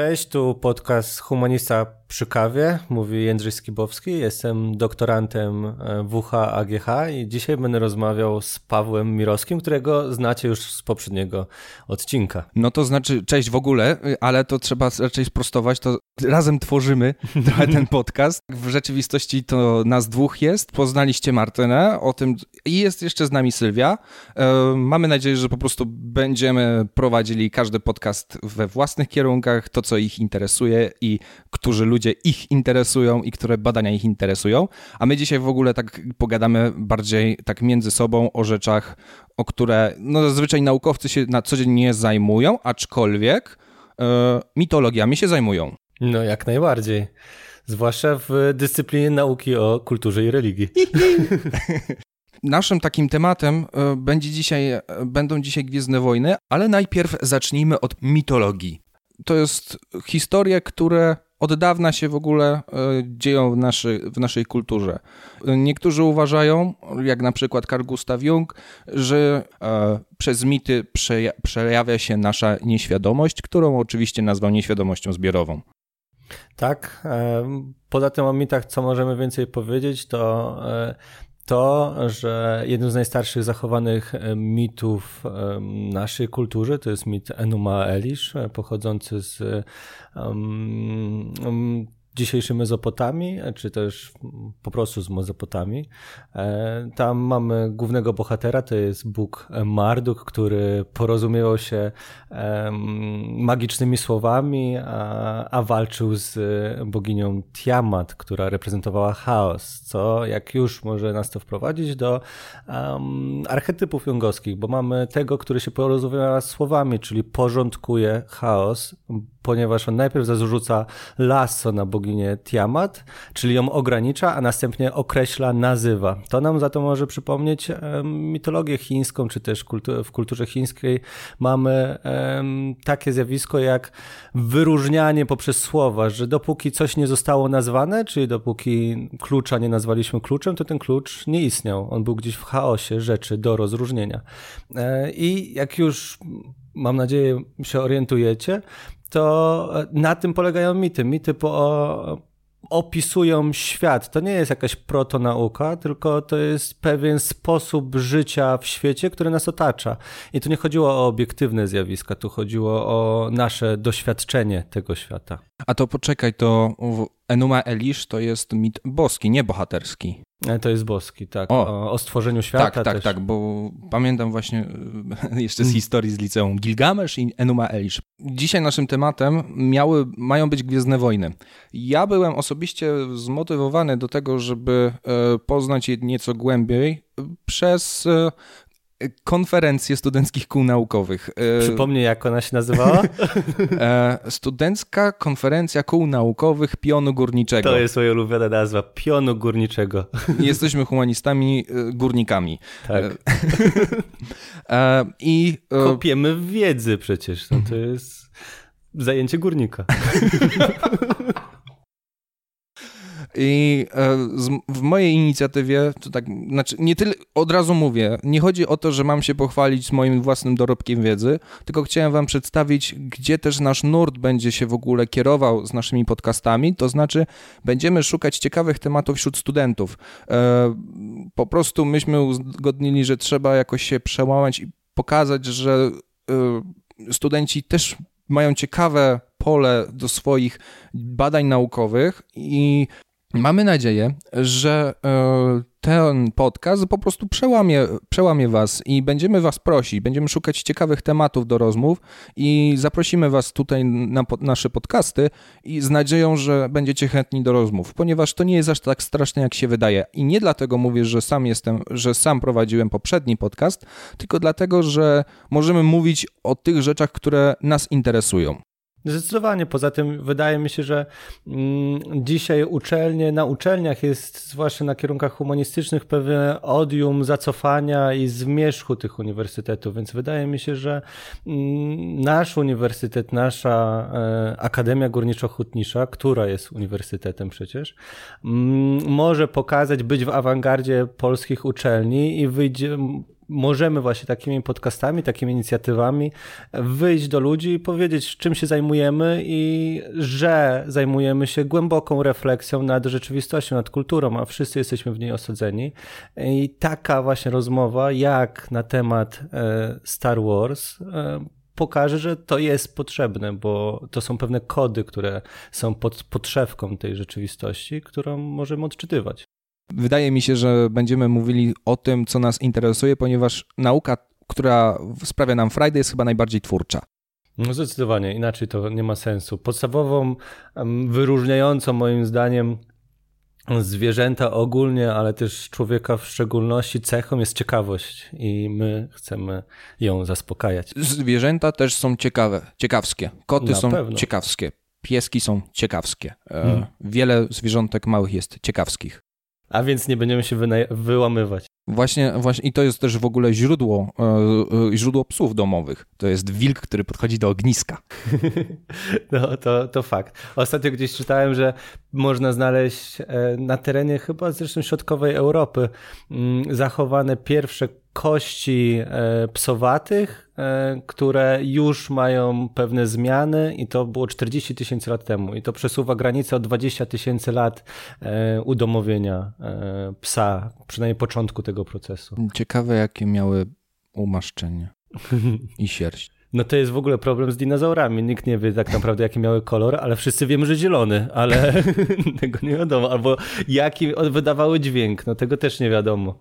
Cześć, tu podcast Humanista przy kawie, mówi Jędrzej Skibowski. Jestem doktorantem e, WH-AGH i dzisiaj będę rozmawiał z Pawłem Mirowskim, którego znacie już z poprzedniego odcinka. No to znaczy, cześć w ogóle, ale to trzeba raczej sprostować, to razem tworzymy trochę ten podcast. W rzeczywistości to nas dwóch jest, poznaliście Martynę, o tym i jest jeszcze z nami Sylwia. E, mamy nadzieję, że po prostu będziemy prowadzili każdy podcast we własnych kierunkach, to co ich interesuje i którzy ludzie ludzie ich interesują i które badania ich interesują, a my dzisiaj w ogóle tak pogadamy bardziej tak między sobą o rzeczach, o które no zazwyczaj naukowcy się na co dzień nie zajmują, aczkolwiek e, mitologiami się zajmują. No jak najbardziej. Zwłaszcza w dyscyplinie nauki o kulturze i religii. Naszym takim tematem e, będzie dzisiaj, e, będą dzisiaj Gwiezdne Wojny, ale najpierw zacznijmy od mitologii. To jest historie, które od dawna się w ogóle e, dzieją w, naszy, w naszej kulturze. Niektórzy uważają, jak na przykład Carl Gustav Jung, że e, przez mity przejawia się nasza nieświadomość, którą oczywiście nazwał nieświadomością zbiorową. Tak. E, poza tym o mitach, co możemy więcej powiedzieć, to to, że jednym z najstarszych zachowanych mitów naszej kultury to jest mit Enuma Elish, pochodzący z um, dzisiejszej Mezopotamii, czy też po prostu z Mezopotamii. E, tam mamy głównego bohatera, to jest Bóg Marduk, który porozumiewał się magicznymi słowami, a, a walczył z boginią Tiamat, która reprezentowała chaos, co jak już może nas to wprowadzić do um, archetypów jungowskich, bo mamy tego, który się porozumiewa słowami, czyli porządkuje chaos, ponieważ on najpierw zarzuca lasso na boginię Tiamat, czyli ją ogranicza, a następnie określa, nazywa. To nam za to może przypomnieć mitologię chińską, czy też w kulturze chińskiej mamy takie zjawisko jak wyróżnianie poprzez słowa, że dopóki coś nie zostało nazwane, czyli dopóki klucza nie nazwaliśmy kluczem, to ten klucz nie istniał. On był gdzieś w chaosie rzeczy do rozróżnienia. E, I jak już mam nadzieję, się orientujecie, to na tym polegają mity. Mity po, opisują świat. To nie jest jakaś protonauka, tylko to jest pewien sposób życia w świecie, który nas otacza. I tu nie chodziło o obiektywne zjawiska, tu chodziło o nasze doświadczenie tego świata. A to poczekaj, to Enuma Elish to jest mit boski, nie bohaterski. E, to jest boski, tak. O, o stworzeniu świata. Tak, tak, też. tak, bo pamiętam właśnie e, jeszcze z mm. historii z liceum Gilgamesz i Enuma Elish. Dzisiaj naszym tematem miały, mają być Gwiezdne Wojny. Ja byłem osobiście zmotywowany do tego, żeby e, poznać je nieco głębiej przez konferencję studenckich kół naukowych. E, Przypomnij, jak ona się nazywała? E, studencka konferencja kół naukowych pionu górniczego. To jest moja ulubiona nazwa, pionu górniczego. Jesteśmy humanistami, e, górnikami. Tak. I... Kopiemy wiedzy przecież, no to jest zajęcie górnika. I e, w mojej inicjatywie, to tak, znaczy nie tyle, od razu mówię, nie chodzi o to, że mam się pochwalić moim własnym dorobkiem wiedzy, tylko chciałem wam przedstawić, gdzie też nasz nurt będzie się w ogóle kierował z naszymi podcastami, to znaczy będziemy szukać ciekawych tematów wśród studentów. E, po prostu myśmy uzgodnili, że trzeba jakoś się przełamać i pokazać, że e, studenci też mają ciekawe pole do swoich badań naukowych i Mamy nadzieję, że e, ten podcast po prostu przełamie, przełamie Was i będziemy Was prosić, będziemy szukać ciekawych tematów do rozmów i zaprosimy Was tutaj na nasze podcasty i z nadzieją, że będziecie chętni do rozmów, ponieważ to nie jest aż tak straszne, jak się wydaje. I nie dlatego mówię, że sam jestem, że sam prowadziłem poprzedni podcast, tylko dlatego, że możemy mówić o tych rzeczach, które nas interesują. Zdecydowanie. Poza tym wydaje mi się, że mm, dzisiaj uczelnie, na uczelniach jest, zwłaszcza na kierunkach humanistycznych, pewne odium zacofania i zmierzchu tych uniwersytetów, więc wydaje mi się, że mm, nasz uniwersytet, nasza e, Akademia Górniczo-Hutnicza, która jest uniwersytetem przecież, mm, może pokazać, być w awangardzie polskich uczelni i wyjdzie możemy właśnie takimi podcastami, takimi inicjatywami wyjść do ludzi i powiedzieć, czym się zajmujemy i że zajmujemy się głęboką refleksją nad rzeczywistością, nad kulturą, a wszyscy jesteśmy w niej osadzeni. I taka właśnie rozmowa, jak na temat e, Star Wars, e, pokaże, że to jest potrzebne, bo to są pewne kody, które są pod podszewką tej rzeczywistości, którą możemy odczytywać. Wydaje mi się, że będziemy mówili o tym, co nas interesuje, ponieważ nauka, która sprawia nam frajdę, jest chyba najbardziej twórcza. No zdecydowanie, inaczej to nie ma sensu. Podstawową, wyróżniającą moim zdaniem zwierzęta ogólnie, ale też człowieka w szczególności cechą jest ciekawość i my chcemy ją zaspokajać. Zwierzęta też są ciekawe, ciekawskie. Koty Na są pewno. ciekawskie, pieski są ciekawskie. Hmm. Wiele zwierzątek małych jest ciekawskich. A więc nie będziemy się wyłamywać. Właśnie, właśnie, i to jest też w ogóle źródło, e, źródło psów domowych. To jest wilk, który podchodzi do ogniska. No, to, to fakt. Ostatnio gdzieś czytałem, że można znaleźć e, na terenie chyba zresztą środkowej Europy mm, zachowane pierwsze kości e, psowatych, e, które już mają pewne zmiany i to było 40 tysięcy lat temu i to przesuwa granicę o 20 tysięcy lat e, udomowienia psa, przynajmniej początku tego procesu. Ciekawe jakie miały umaszczenie i sierść. No to jest w ogóle problem z dinozaurami. Nikt nie wie tak naprawdę, jaki miały kolor, ale wszyscy wiemy, że zielony, ale tego nie wiadomo. Albo jaki wydawały dźwięk, no tego też nie wiadomo.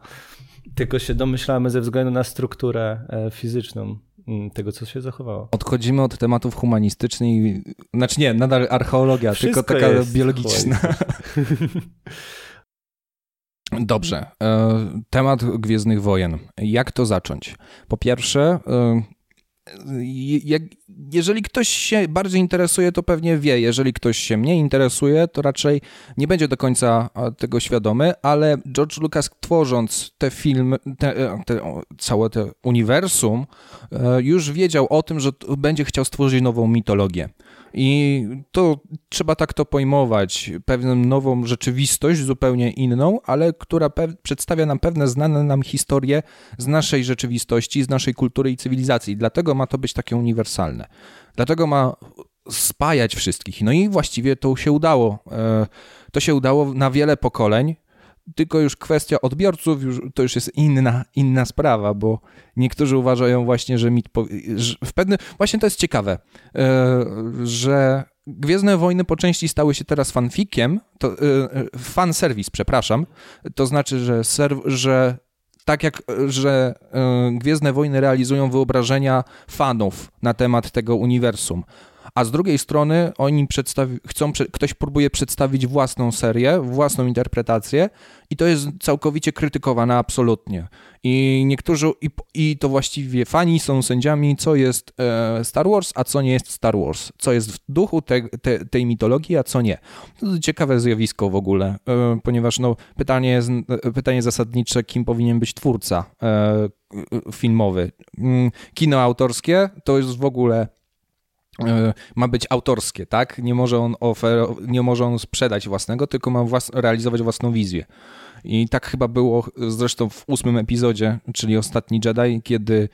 Tylko się domyślamy ze względu na strukturę e, fizyczną mm, tego, co się zachowało. Odchodzimy od tematów humanistycznych, znaczy nie, nadal archeologia, Wszystko tylko taka biologiczna. Dobrze. E, temat Gwiezdnych Wojen. Jak to zacząć? Po pierwsze, e, jeżeli ktoś się bardziej interesuje, to pewnie wie. Jeżeli ktoś się mniej interesuje, to raczej nie będzie do końca tego świadomy, ale George Lucas tworząc te filmy, te, e, te, całe te uniwersum, e, już wiedział o tym, że będzie chciał stworzyć nową mitologię. I to trzeba tak to pojmować, pewną nową rzeczywistość, zupełnie inną, ale która przedstawia nam pewne znane nam historie z naszej rzeczywistości, z naszej kultury i cywilizacji. Dlatego ma to być takie uniwersalne. Dlatego ma spajać wszystkich. No i właściwie to się udało. E, to się udało na wiele pokoleń tylko już kwestia odbiorców już, to już jest inna, inna sprawa, bo niektórzy uważają właśnie, że mit że w pewnym, właśnie to jest ciekawe, e, że Gwiezdne Wojny po części stały się teraz fanfikiem, to, e, fan serwis, przepraszam, to znaczy, że, serw, że tak jak, że e, Gwiezdne Wojny realizują wyobrażenia fanów na temat tego uniwersum a z drugiej strony oni przedstawi- chcą, ktoś próbuje przedstawić własną serię, własną interpretację i to jest całkowicie krytykowane absolutnie. I niektórzy, i, i to właściwie fani są sędziami, co jest e, Star Wars, a co nie jest Star Wars, co jest w duchu te, te, tej mitologii, a co nie. To ciekawe zjawisko w ogóle, e, ponieważ no, pytanie, jest, pytanie zasadnicze, kim powinien być twórca e, filmowy. Mm, kino autorskie to jest w ogóle ma być autorskie, tak? Nie może on, ofer- nie może on sprzedać własnego, tylko ma włas- realizować własną wizję. I tak chyba było zresztą w ósmym epizodzie, czyli Ostatni Jedi, kiedy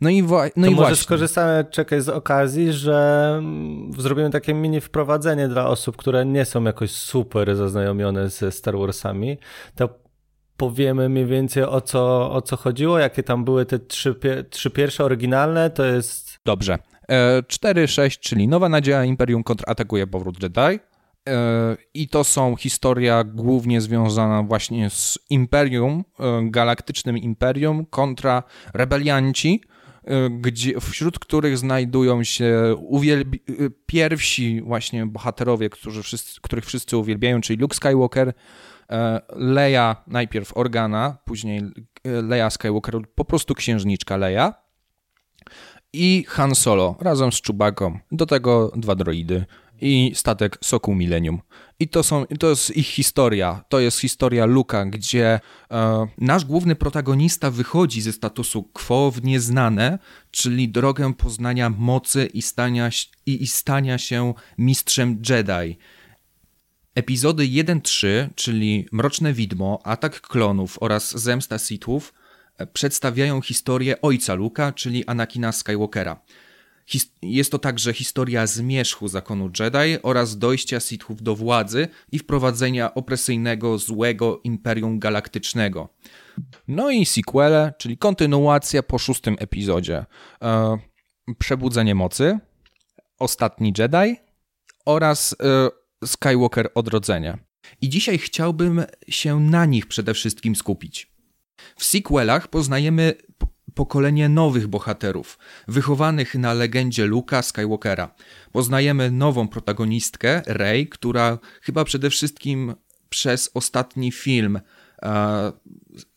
no i, wa- no to i może właśnie. skorzystamy, czekaj, z okazji, że mm, zrobimy takie mini wprowadzenie dla osób, które nie są jakoś super zaznajomione ze Star Warsami. To powiemy mniej więcej o co, o co chodziło, jakie tam były te trzy, trzy pierwsze oryginalne, to jest... Dobrze. 4-6, e, czyli Nowa Nadzieja Imperium kontratakuje powrót Jedi. E, I to są historia głównie związana właśnie z Imperium, e, galaktycznym Imperium kontra rebelianci, gdzie, wśród których znajdują się uwielbi- pierwsi właśnie bohaterowie, którzy wszyscy, których wszyscy uwielbiają, czyli Luke Skywalker, Leia, najpierw Organa, później Leia Skywalker, po prostu księżniczka Leia i Han Solo razem z Czubaką. Do tego dwa droidy i statek Sokół Millennium. I to, są, to jest ich historia. To jest historia Luka, gdzie e, nasz główny protagonista wychodzi ze statusu quo w nieznane, czyli drogę poznania mocy i stania, i, i stania się mistrzem Jedi. Epizody 1-3, czyli Mroczne Widmo, Atak Klonów oraz Zemsta Sithów przedstawiają historię ojca Luka, czyli Anakina Skywalkera. Jest to także historia zmierzchu zakonu Jedi oraz dojścia Sithów do władzy i wprowadzenia opresyjnego, złego Imperium Galaktycznego. No i sequele, czyli kontynuacja po szóstym epizodzie. E, Przebudzenie Mocy, Ostatni Jedi oraz e, Skywalker Odrodzenie. I dzisiaj chciałbym się na nich przede wszystkim skupić. W sequelach poznajemy pokolenie nowych bohaterów, wychowanych na legendzie Luka Skywalkera. Poznajemy nową protagonistkę, Rey, która chyba przede wszystkim przez ostatni film e,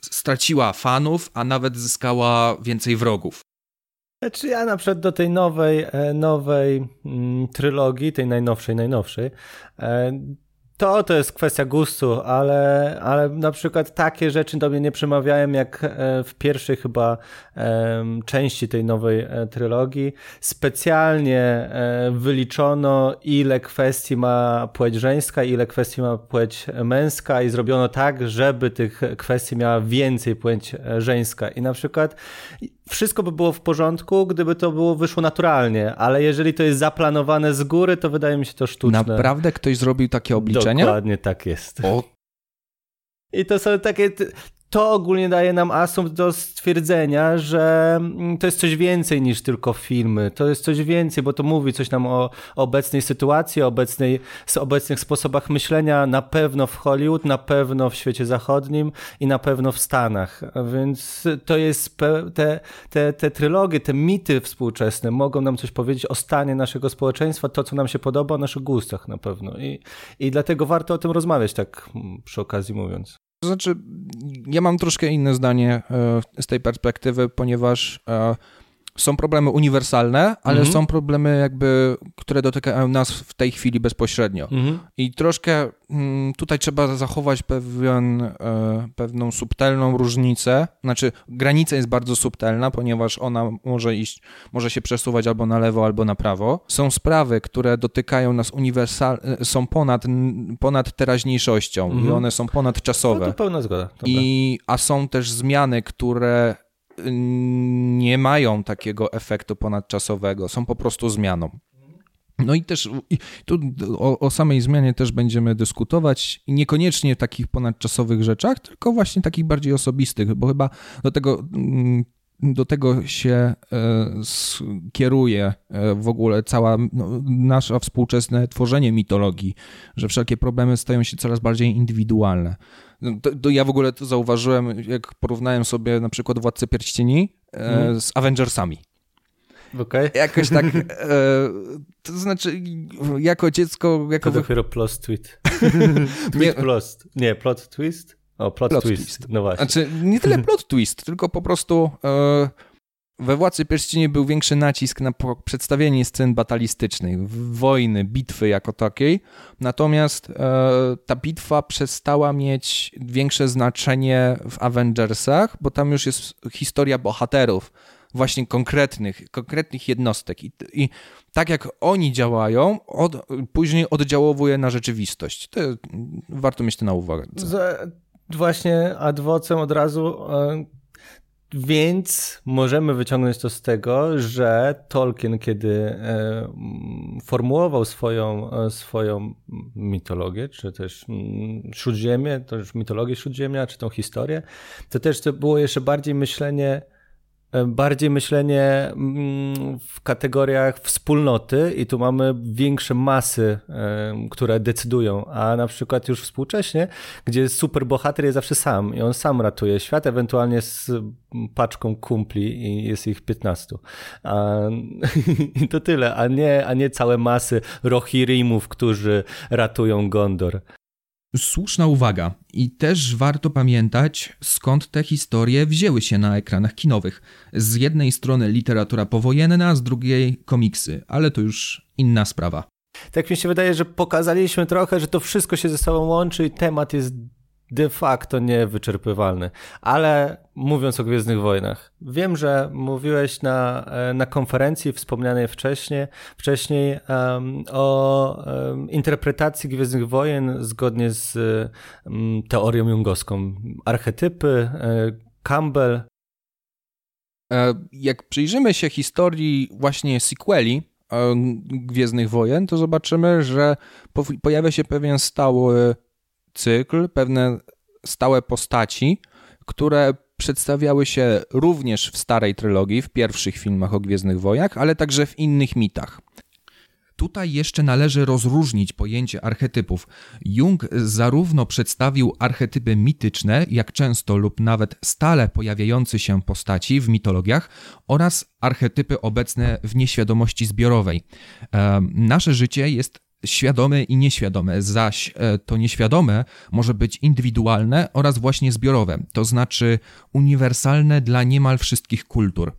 straciła fanów, a nawet zyskała więcej wrogów. Czy ja na przykład do tej nowej, e, nowej mm, trylogii, tej najnowszej, najnowszej, e, to to jest kwestia gustu, ale, ale na przykład takie rzeczy do mnie nie przemawiają jak e, w pierwszej chyba części tej nowej e, trylogii. Specjalnie e, wyliczono ile kwestii ma płeć żeńska, ile kwestii ma płeć męska i zrobiono tak, żeby tych kwestii miała więcej płeć żeńska. I na przykład wszystko by było w porządku, gdyby to było wyszło naturalnie, ale jeżeli to jest zaplanowane z góry, to wydaje mi się to sztuczne. Naprawdę ktoś zrobił takie obliczenia? Dokładnie tak jest. O. I to są takie to ogólnie daje nam asumpt do stwierdzenia, że mm, to jest coś więcej niż tylko filmy. To jest coś więcej, bo to mówi coś nam o obecnej sytuacji, obecnej, obecnych sposobach myślenia, na pewno w Hollywood, na pewno w świecie zachodnim i na pewno w Stanach. Więc to jest te, te, te trylogie, te mity współczesne mogą nam coś powiedzieć o stanie naszego społeczeństwa, to co nam się podoba, o naszych gustach na pewno. I, i dlatego warto o tym rozmawiać, tak mm, przy okazji mówiąc. To znaczy, ja mam troszkę inne zdanie e, z tej perspektywy, ponieważ e, są problemy uniwersalne, ale mhm. są problemy jakby, które dotykają nas w tej chwili bezpośrednio. Mhm. I troszkę mm, tutaj trzeba zachować pewien, e, pewną subtelną różnicę. Znaczy, granica jest bardzo subtelna, ponieważ ona może iść, może się przesuwać albo na lewo, albo na prawo. Są sprawy, które dotykają nas uniwersalnie, są ponad, ponad teraźniejszością mhm. i one są ponadczasowe. No to pełna zgoda. I, a są też zmiany, które nie mają takiego efektu ponadczasowego, są po prostu zmianą. No i też i tu o, o, samej zmianie też będziemy dyskutować, niekoniecznie takich ponadczasowych rzeczach, tylko właśnie takich bardziej osobistych, bo chyba do tego mm, do tego się e, kieruje e, w ogóle cała no, nasze współczesne tworzenie mitologii, że wszelkie problemy stają się coraz bardziej indywidualne. No, to, to ja w ogóle to zauważyłem, jak porównałem sobie na przykład Władcę Pierścieni mm. z Avengersami. Okay. Jakoś tak, e, to znaczy jako dziecko... Jako to dopiero plot tweet. tweet nie, plot. Nie, plot twist? O, plot, plot twist. twist. No właśnie. Znaczy, nie tyle plot twist, tylko po prostu e, we Władcy Pierścieni był większy nacisk na przedstawienie scen batalistycznych, wojny, bitwy jako takiej, natomiast e, ta bitwa przestała mieć większe znaczenie w Avengersach, bo tam już jest historia bohaterów, właśnie konkretnych, konkretnych jednostek I, i tak jak oni działają, od, później oddziałowuje na rzeczywistość. To, warto mieć to na uwadze. Właśnie adwocem od razu e, więc możemy wyciągnąć to z tego, że Tolkien, kiedy e, formułował swoją, e, swoją mitologię, czy też mm, Śródziemie, to już mitologię Śródziemia, czy tą historię, to też to było jeszcze bardziej myślenie bardziej myślenie mm, w kategoriach wspólnoty i tu mamy większe masy, e, które decydują, a na przykład już współcześnie, gdzie superbohater jest zawsze sam i on sam ratuje świat, ewentualnie z paczką kumpli i jest ich 15. A, I to tyle, a nie, a nie całe masy Rohirrimów, którzy ratują Gondor. Słuszna uwaga. I też warto pamiętać, skąd te historie wzięły się na ekranach kinowych. Z jednej strony literatura powojenna, z drugiej komiksy, ale to już inna sprawa. Tak mi się wydaje, że pokazaliśmy trochę, że to wszystko się ze sobą łączy i temat jest de facto niewyczerpywalny. Ale mówiąc o Gwiezdnych Wojnach, wiem, że mówiłeś na, e, na konferencji wspomnianej wcześniej, wcześniej um, o um, interpretacji Gwiezdnych Wojen zgodnie z um, teorią jungowską. Archetypy, e, Campbell E, jak przyjrzymy się historii właśnie sequeli Gwiezdnych Wojen, to zobaczymy, że pojawia się pewien stały cykl, pewne stałe postaci, które przedstawiały się również w starej trylogii, w pierwszych filmach o Gwiezdnych Wojach, ale także w innych mitach. Tutaj jeszcze należy rozróżnić pojęcie archetypów. Jung zarówno przedstawił archetypy mityczne, jak często lub nawet stale pojawiające się postaci w mitologiach, oraz archetypy obecne w nieświadomości zbiorowej. E, nasze życie jest świadome i nieświadome, zaś e, to nieświadome może być indywidualne oraz właśnie zbiorowe, to znaczy uniwersalne dla niemal wszystkich kultur.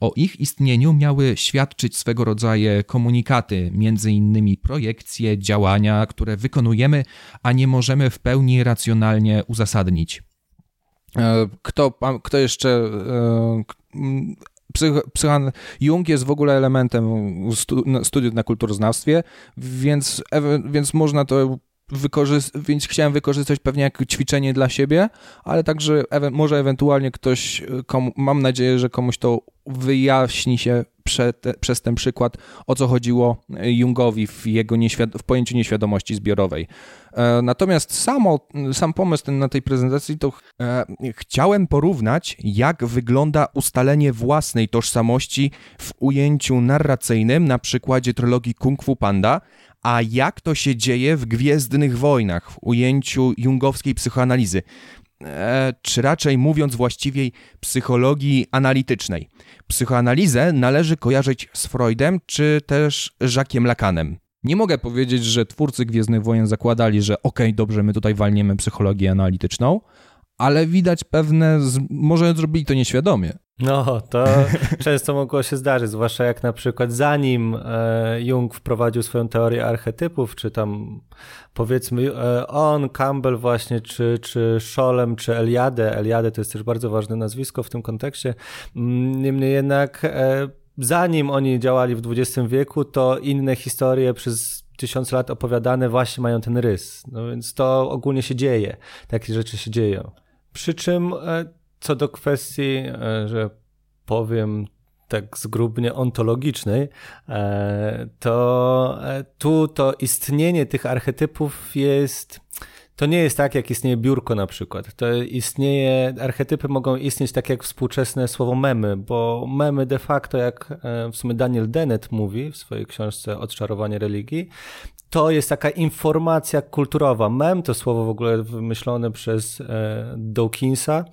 O ich istnieniu miały świadczyć swego rodzaju komunikaty, między innymi projekcje, działania, które wykonujemy, a nie możemy w pełni racjonalnie uzasadnić. E, kto, kto jeszcze e, psych, psychan, Jung jest w ogóle elementem studiów na kulturoznawstwie, więc, więc można to wykorzystać, więc chciałem wykorzystać pewnie jako ćwiczenie dla siebie, ale także ewe może ewentualnie ktoś, komu, mam nadzieję, że komuś to wyjaśni się przez ten przykład, o co chodziło Jungowi w jego w pojęciu nieświadomości zbiorowej. E, natomiast samo, sam pomysł ten na tej prezentacji to e, chciałem porównać, jak wygląda ustalenie własnej tożsamości w ujęciu narracyjnym na przykładzie trylogii Kung Fu Panda, a jak to się dzieje w Gwiezdnych Wojnach w ujęciu jungowskiej psychoanalizy, e, czy raczej mówiąc właściwie psychologii analitycznej. Psychoanalizę należy kojarzyć z Freudem czy też Jacques'em Lacanem. Nie mogę powiedzieć, że twórcy Gwiezdnych Wojen zakładali, że okej, okay, dobrze, my tutaj walniemy psychologię analityczną, ale widać pewne, może zrobili to nieświadomie. No, to często mogło się zdarzyć, zwłaszcza jak na przykład zanim e, Jung wprowadził swoją teorię archetypów, czy tam powiedzmy e, on, Campbell właśnie, czy, czy Scholem, czy Eliade, Eliade to jest też bardzo ważne nazwisko w tym kontekście, mm, niemniej jednak e, zanim oni działali w XX wieku, to inne historie przez tysiące lat opowiadane właśnie mają ten rys, no więc to ogólnie się dzieje, takie rzeczy się dzieją. Przy czym co do kwestii, e, że powiem tak zgrubnie ontologicznej, e, to tu to istnienie tych archetypów jest to nie jest tak, jak istnieje biurko na przykład. To istnieje, archetypy mogą istnieć tak jak współczesne słowo memy, bo memy de facto, jak w sumie Daniel Dennett mówi w swojej książce Odczarowanie religii, to jest taka informacja kulturowa. Mem to słowo w ogóle wymyślone przez e, Dawkinsa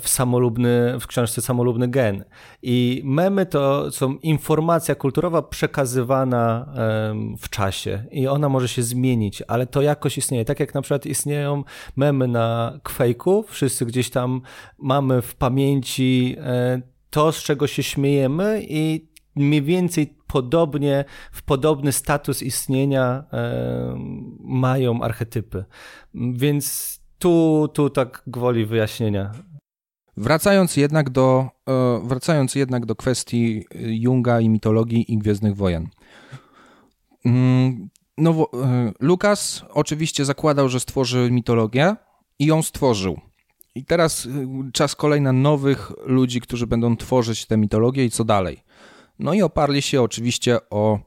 w, samolubny, w książce Samolubny Gen. I memy to są informacja kulturowa przekazywana w czasie i ona może się zmienić, ale to jakoś istnieje. Tak jak na przykład istnieją memy na Quake'u, wszyscy gdzieś tam mamy w pamięci e, to, z czego się śmiejemy i mniej więcej podobnie, w podobny status istnienia e, mają archetypy. Więc tu, tu tak gwoli wyjaśnienia. Wracając jednak do, e, wracając jednak do kwestii Junga i mitologii i Gwiezdnych Wojen. Mm, no, e, Lukas oczywiście zakładał, że stworzy mitologię i ją stworzył. I teraz czas kolej na nowych ludzi, którzy będą tworzyć tę mitologię i co dalej. No i oparli się oczywiście o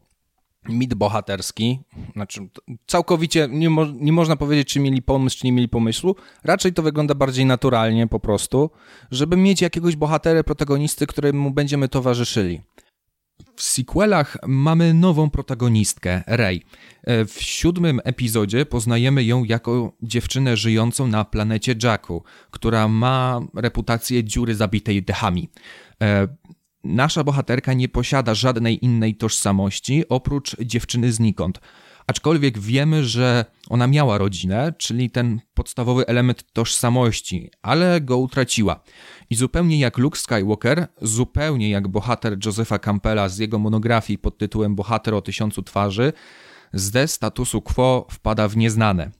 mit bohaterski. Znaczy, całkowicie nie, mo nie można powiedzieć, czy mieli pomysł, czy nie mieli pomysłu. Raczej to wygląda bardziej naturalnie po prostu, żeby mieć jakiegoś bohatera, protagonisty, któremu będziemy towarzyszyli. W sequelach mamy nową protagonistkę, Rey. E, w siódmym epizodzie poznajemy ją jako dziewczynę żyjącą na planecie Jacku, która ma reputację dziury zabitej dechami. Nasza bohaterka nie posiada żadnej innej tożsamości oprócz dziewczyny znikąd. Aczkolwiek wiemy, że ona miała rodzinę, czyli ten podstawowy element tożsamości, ale go utraciła. I zupełnie jak Luke Skywalker, zupełnie jak bohater Josepha Campbella z jego monografii pod tytułem Bohater o tysiącu twarzy, ze statusu quo wpada w nieznane.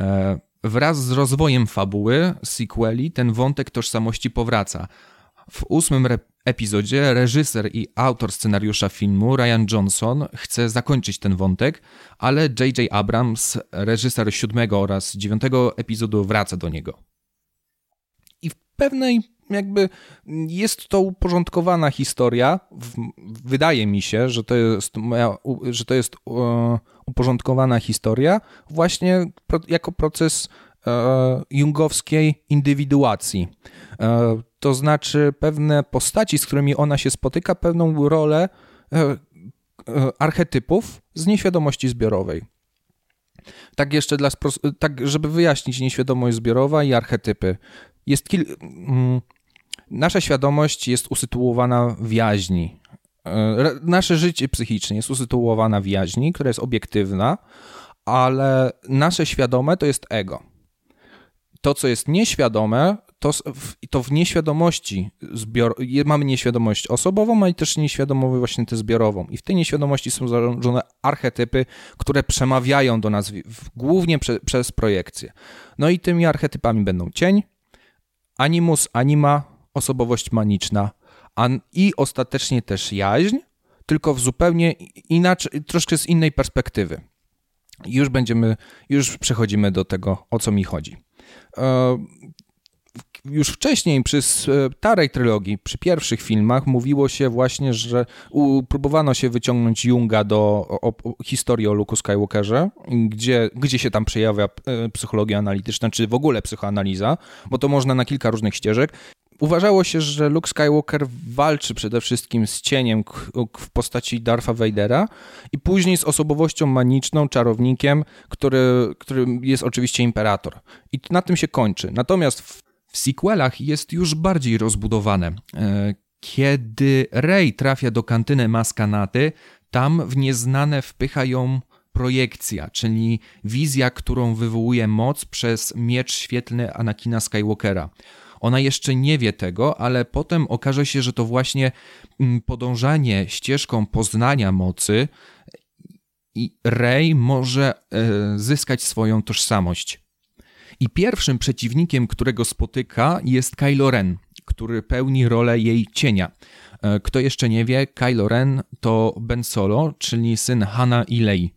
E, wraz z rozwojem fabuły, sequeli, ten wątek tożsamości powraca. W ósmym epizodzie reżyser i autor scenariusza filmu Ryan Johnson chce zakończyć ten wątek, ale J.J. Abrams, reżyser siódmego oraz dziewiątego epizodu, wraca do niego. i w pewnej jakby jest to uporządkowana historia. Wydaje mi się, że to jest, moja, że to jest uporządkowana historia właśnie jako proces e, jungowskiej indywiduacji. E, to znaczy pewne postaci, z którymi ona się spotyka, pewną rolę e, archetypów z nieświadomości zbiorowej. Tak jeszcze dla tak, żeby wyjaśnić nieświadomość zbiorowa i archetypy. Jest kil... Mm, nasza świadomość jest usytuowana w jaźni. E, nasze życie psychiczne jest usytuowane w jaźni, która jest obiektywna, ale nasze świadome to jest ego. To, co jest nieświadome, to, to w nieświadomości zbior, mamy nieświadomość osobową, ale też nieświadomość właśnie tę zbiorową. I w tej nieświadomości są założone archetypy, które przemawiają do nas w, głównie prze, przez projekcję. No i tymi archetypami będą cień, animus, anima, osobowość maniczna i ostatecznie też jaźń, tylko w zupełnie inaczej, troszkę z innej perspektywy. Już będziemy, już przechodzimy do tego, o co mi chodzi. E, już wcześniej przy starej trylogii, przy pierwszych filmach mówiło się właśnie, że próbowano się wyciągnąć Junga do o, o, historii o Luke Skywalkerze, gdzie, gdzie się tam przejawia e, psychologia analityczna, czy w ogóle psychoanaliza, bo to można na kilka różnych ścieżek. Uważało się, że Luke Skywalker walczy przede wszystkim z cieniem w postaci Dartha Vadera i później z osobowością maniczną, czarownikiem, który, którym jest oczywiście imperator. I na tym się kończy. Natomiast w, w sequelach jest już bardziej rozbudowane. E, kiedy Rey trafia do kantyny Maskanaty, tam w nieznane wpycha ją projekcja, czyli wizja, którą wywołuje moc przez miecz świetlny Anakina Skywalkera. Ona jeszcze nie wie tego, ale potem okaże się, że to właśnie mm, podążanie ścieżką poznania mocy i Rey może e, zyskać swoją tożsamość. I pierwszym przeciwnikiem, którego spotyka, jest Kylo Ren, który pełni rolę jej cienia. E, kto jeszcze nie wie, Kylo Ren to Ben Solo, czyli syn Hana i Lei.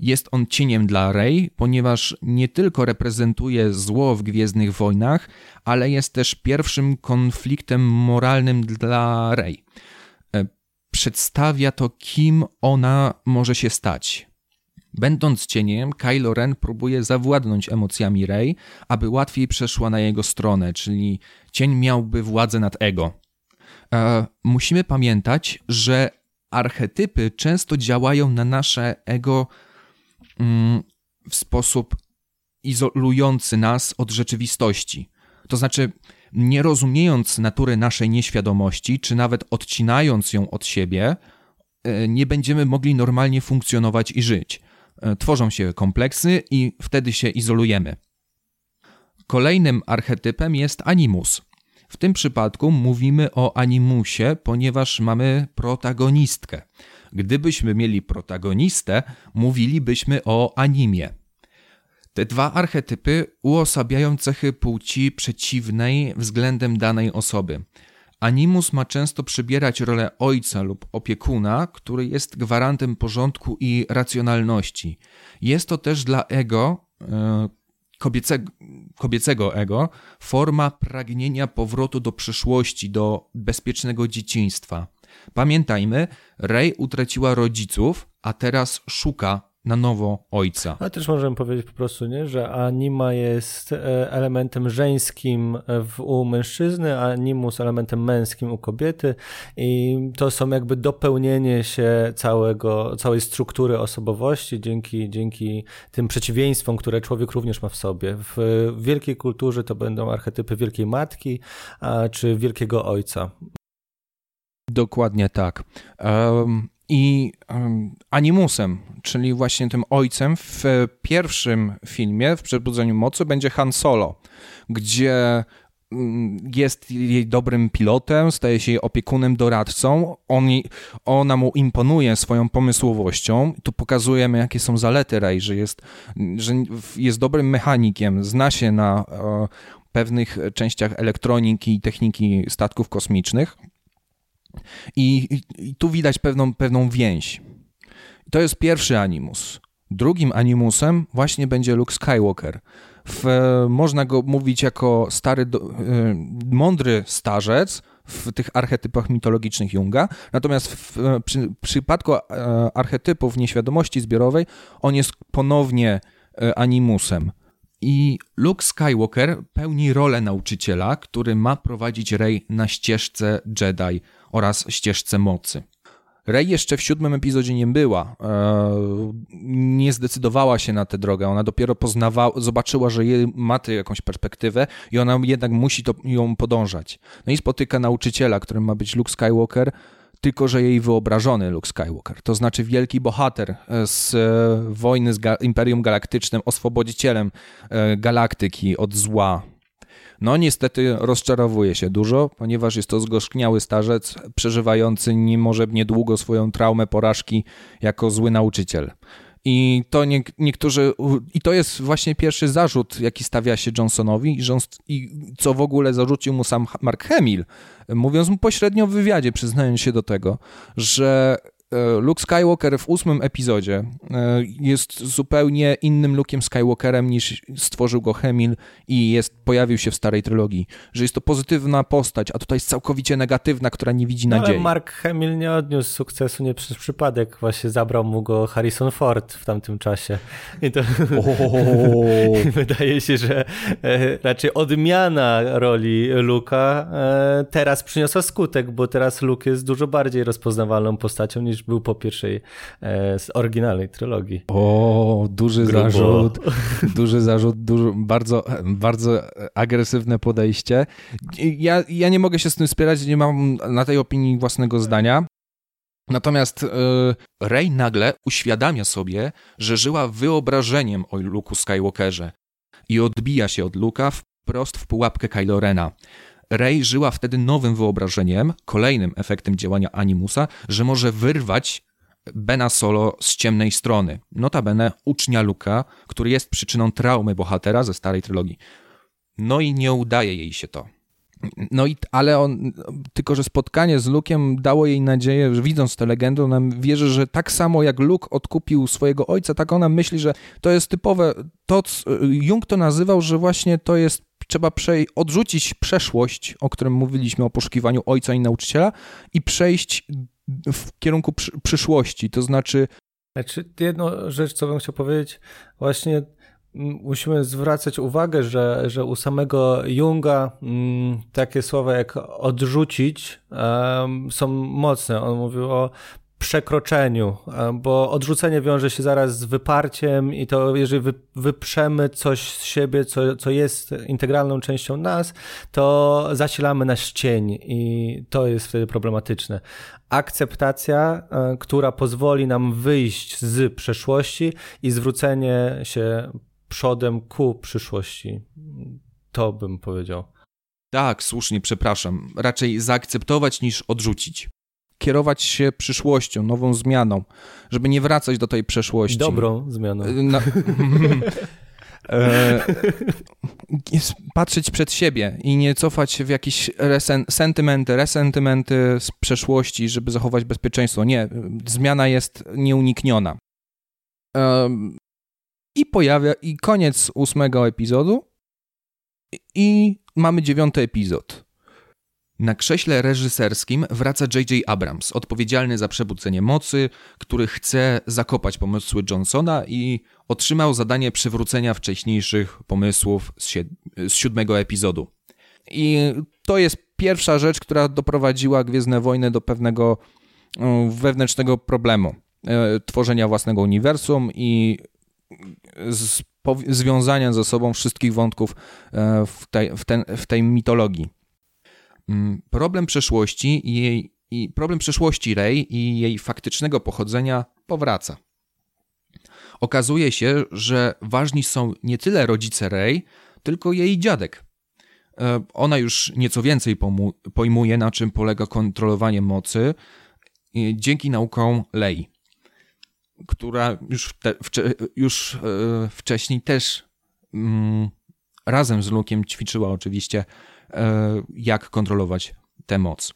Jest on cieniem dla Rey, ponieważ nie tylko reprezentuje zło w Gwiezdnych Wojnach, ale jest też pierwszym konfliktem moralnym dla Rey. E, przedstawia to, kim ona może się stać. Będąc cieniem, Kylo Ren próbuje zawładnąć emocjami Rey, aby łatwiej przeszła na jego stronę, czyli cień miałby władzę nad ego. E, musimy pamiętać, że archetypy często działają na nasze ego w sposób izolujący nas od rzeczywistości. To znaczy, nie rozumiejąc natury naszej nieświadomości, czy nawet odcinając ją od siebie, e, nie będziemy mogli normalnie funkcjonować i żyć. E, tworzą się kompleksy i wtedy się izolujemy. Kolejnym archetypem jest animus. W tym przypadku mówimy o animusie, ponieważ mamy protagonistkę. Gdybyśmy mieli protagonistę, mówilibyśmy o animie. Te dwa archetypy uosabiają cechy płci przeciwnej względem danej osoby. Animus ma często przybierać rolę ojca lub opiekuna, który jest gwarantem porządku i racjonalności. Jest to też dla ego, e, kobiecego, kobiecego ego, forma pragnienia powrotu do przyszłości, do bezpiecznego dzieciństwa. Pamiętajmy, Rey utraciła rodziców, a teraz szuka na nowo ojca. Ale też możemy powiedzieć po prostu, nie, że anima jest e, elementem żeńskim w, u mężczyzny, a animus elementem męskim u kobiety i to są jakby dopełnienie się całego, całej struktury osobowości dzięki, dzięki tym przeciwieństwom, które człowiek również ma w sobie. W wielkiej kulturze to będą archetypy wielkiej matki a, czy wielkiego ojca. Dokładnie tak. Um, I um, animusem, czyli właśnie tym ojcem w pierwszym filmie, w Przebudzeniu Mocy, będzie Han Solo, gdzie mm, jest jej dobrym pilotem, staje się jej opiekunem, doradcą. On, ona mu imponuje swoją pomysłowością. Tu pokazujemy, jakie są zalety Rey, że jest, że jest dobrym mechanikiem, zna się na e, pewnych częściach elektroniki i techniki statków kosmicznych. I, i, tu widać pewną, pewną więź. To jest pierwszy animus. Drugim animusem właśnie będzie Luke Skywalker. w, można go mówić jako stary, do, mądry starzec, w tych archetypach mitologicznych Junga. Natomiast w, przy, w przypadku archetypów nieświadomości zbiorowej on jest ponownie animusem. I Luke Skywalker pełni rolę nauczyciela, który ma prowadzić Rey na ścieżce Jedi oraz ścieżce mocy. Rey jeszcze w siódmym epizodzie nie była. E, nie zdecydowała się na tę drogę. Ona dopiero poznawała, zobaczyła, że ma tę jakąś perspektywę i ona jednak musi to, ją podążać. No i spotyka nauczyciela, którym ma być Luke Skywalker, tylko że jej wyobrażony Luke Skywalker, to znaczy wielki bohater e, z e, wojny z Imperium Galaktycznym, oswobodzicielem e, galaktyki od zła. No niestety rozczarowuje się dużo, ponieważ jest to zgorzkniały starzec, przeżywający nie może niedługo swoją traumę porażki jako zły nauczyciel. I to nie, niektórzy, i to jest właśnie pierwszy zarzut, jaki stawia się Johnsonowi, i co w ogóle zarzucił mu sam Mark Hamill, mówiąc mu pośrednio w wywiadzie, przyznając się do tego, że Luke Skywalker w ósmym epizodzie e, jest zupełnie innym Luke'em Skywalkerem niż stworzył go Hemil i jest, pojawił się w starej trylogii. Że jest to pozytywna postać, a tutaj jest całkowicie negatywna, która nie widzi no, nadziei. Ale Mark Hemil nie odniósł sukcesu nie przez przypadek. Właśnie zabrał mu go Harrison Ford w tamtym czasie. I to wydaje się, że e, raczej odmiana roli Luka teraz przyniosła skutek, bo teraz Luke jest dużo bardziej rozpoznawalną postacią niż był po pierwszej e, z oryginalnej trylogii. O, duży Grubo. zarzut, duży zarzut, duży, bardzo, bardzo agresywne podejście. Ja, ja nie mogę się z tym spierać, nie mam na tej opinii własnego zdania. Natomiast yy, Rey nagle uświadamia sobie, że żyła wyobrażeniem o Luke'u Skywalkerze i odbija się od Luka wprost w pułapkę Kylo Rena. Rey żyła wtedy nowym wyobrażeniem, kolejnym efektem działania Animusa, że może wyrwać Bena Solo z ciemnej strony. Notabene ucznia Luka, który jest przyczyną traumy bohatera ze starej trylogii. No i nie udaje jej się to. No i, ale on, tylko że spotkanie z Lukiem dało jej nadzieję, że widząc tę legendę, ona wierzy, że tak samo jak Luke odkupił swojego ojca, tak ona myśli, że to jest typowe, to Jung to nazywał, że właśnie to jest trzeba przej- odrzucić przeszłość, o którym mówiliśmy, o poszukiwaniu ojca i nauczyciela i przejść w kierunku przy- przyszłości, to znaczy... Znaczy, jedną rzecz, co bym chciał powiedzieć, właśnie musimy zwracać uwagę, że, że u samego Junga m, takie słowa jak odrzucić są mocne. On mówił o przekroczeniu, bo odrzucenie wiąże się zaraz z wyparciem i to jeżeli wyprzemy coś z siebie, co, co jest integralną częścią nas, to zasilamy nasz cień i to jest wtedy problematyczne. Akceptacja, która pozwoli nam wyjść z przeszłości i zwrócenie się przodem ku przyszłości. To bym powiedział. Tak, słusznie, przepraszam. Raczej zaakceptować niż odrzucić kierować się przyszłością, nową zmianą, żeby nie wracać do tej przeszłości. Dobrą zmianą. E, na, e, patrzeć przed siebie i nie cofać się w jakieś resen, sentymenty, resentymenty z przeszłości, żeby zachować bezpieczeństwo. Nie, zmiana jest nieunikniona. E, I pojawia, i koniec ósmego epizodu i mamy dziewiąty epizod. Na krześle reżyserskim wraca J.J. Abrams, odpowiedzialny za przebudzenie mocy, który chce zakopać pomysły Johnsona i otrzymał zadanie przywrócenia wcześniejszych pomysłów z, si z siódmego epizodu. I to jest pierwsza rzecz, która doprowadziła Gwiezdne Wojny do pewnego wewnętrznego problemu. E, tworzenia własnego uniwersum i związania ze sobą wszystkich wątków e, w tej, w ten, w tej mitologii. Mm, problem przeszłości i, jej, i problem przeszłości Rey i jej faktycznego pochodzenia powraca. Okazuje się, że ważni są nie tyle rodzice Rey, tylko jej dziadek. E, ona już nieco więcej pojmuje, na czym polega kontrolowanie mocy dzięki naukom Lei, która już, te, wcze, już e, wcześniej też mm, razem z Lukiem ćwiczyła oczywiście jak kontrolować tę moc.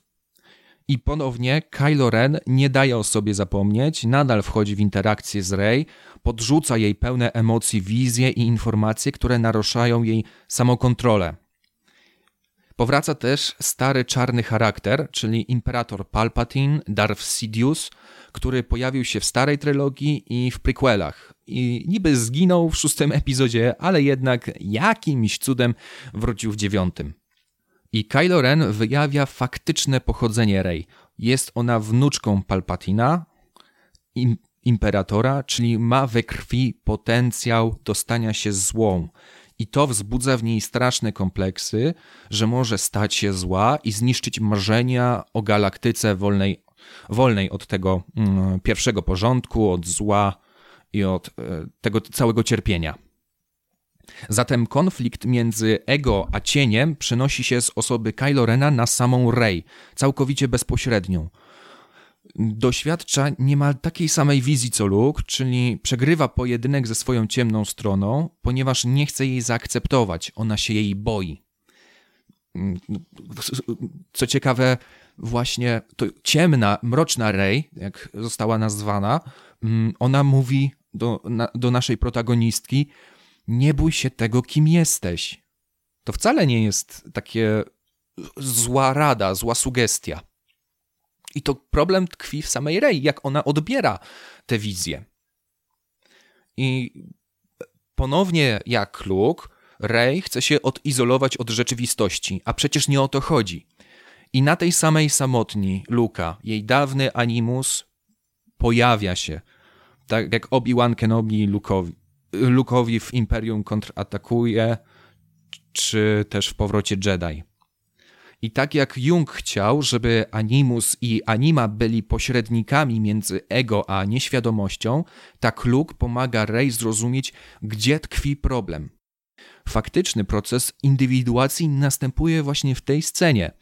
I ponownie Kylo Ren nie daje o sobie zapomnieć, nadal wchodzi w interakcję z Rey, podrzuca jej pełne emocji wizje i informacje, które naruszają jej samokontrolę. Powraca też stary czarny charakter, czyli Imperator Palpatine, Darth Sidious, który pojawił się w starej trylogii i w prequelach. I niby zginął w szóstym epizodzie, ale jednak jakimś cudem wrócił w dziewiątym. I Kylo Ren wyjawia faktyczne pochodzenie Rey. Jest ona wnuczką Palpatina, im, imperatora, czyli ma we krwi potencjał do stania się złą. I to wzbudza w niej straszne kompleksy, że może stać się zła i zniszczyć marzenia o galaktyce wolnej, wolnej od tego mm, pierwszego porządku, od zła i od e, tego całego cierpienia. Zatem konflikt między ego a cieniem przenosi się z osoby Kylo Rena na samą Rey, całkowicie bezpośrednią. Doświadcza niemal takiej samej wizji co Luke, czyli przegrywa pojedynek ze swoją ciemną stroną, ponieważ nie chce jej zaakceptować, ona się jej boi. Co ciekawe, właśnie to ciemna, mroczna Rey, jak została nazwana, mm, ona mówi do, do naszej protagonistki, nie bój się tego, kim jesteś. To wcale nie jest takie zła rada, zła sugestia. I to problem tkwi w samej Rey, jak ona odbiera tę wizję. I ponownie jak Luke, Rey chce się odizolować od rzeczywistości, a przecież nie o to chodzi. I na tej samej samotni Luka, jej dawny animus pojawia się, tak jak Obi-Wan Kenobi Luke'owi. Luke'owi w Imperium kontratakuje, czy też w powrocie Jedi. I tak jak Jung chciał, żeby Animus i Anima byli pośrednikami między ego a nieświadomością, tak Luke pomaga Rey zrozumieć, gdzie tkwi problem. Faktyczny proces indywiduacji następuje właśnie w tej scenie.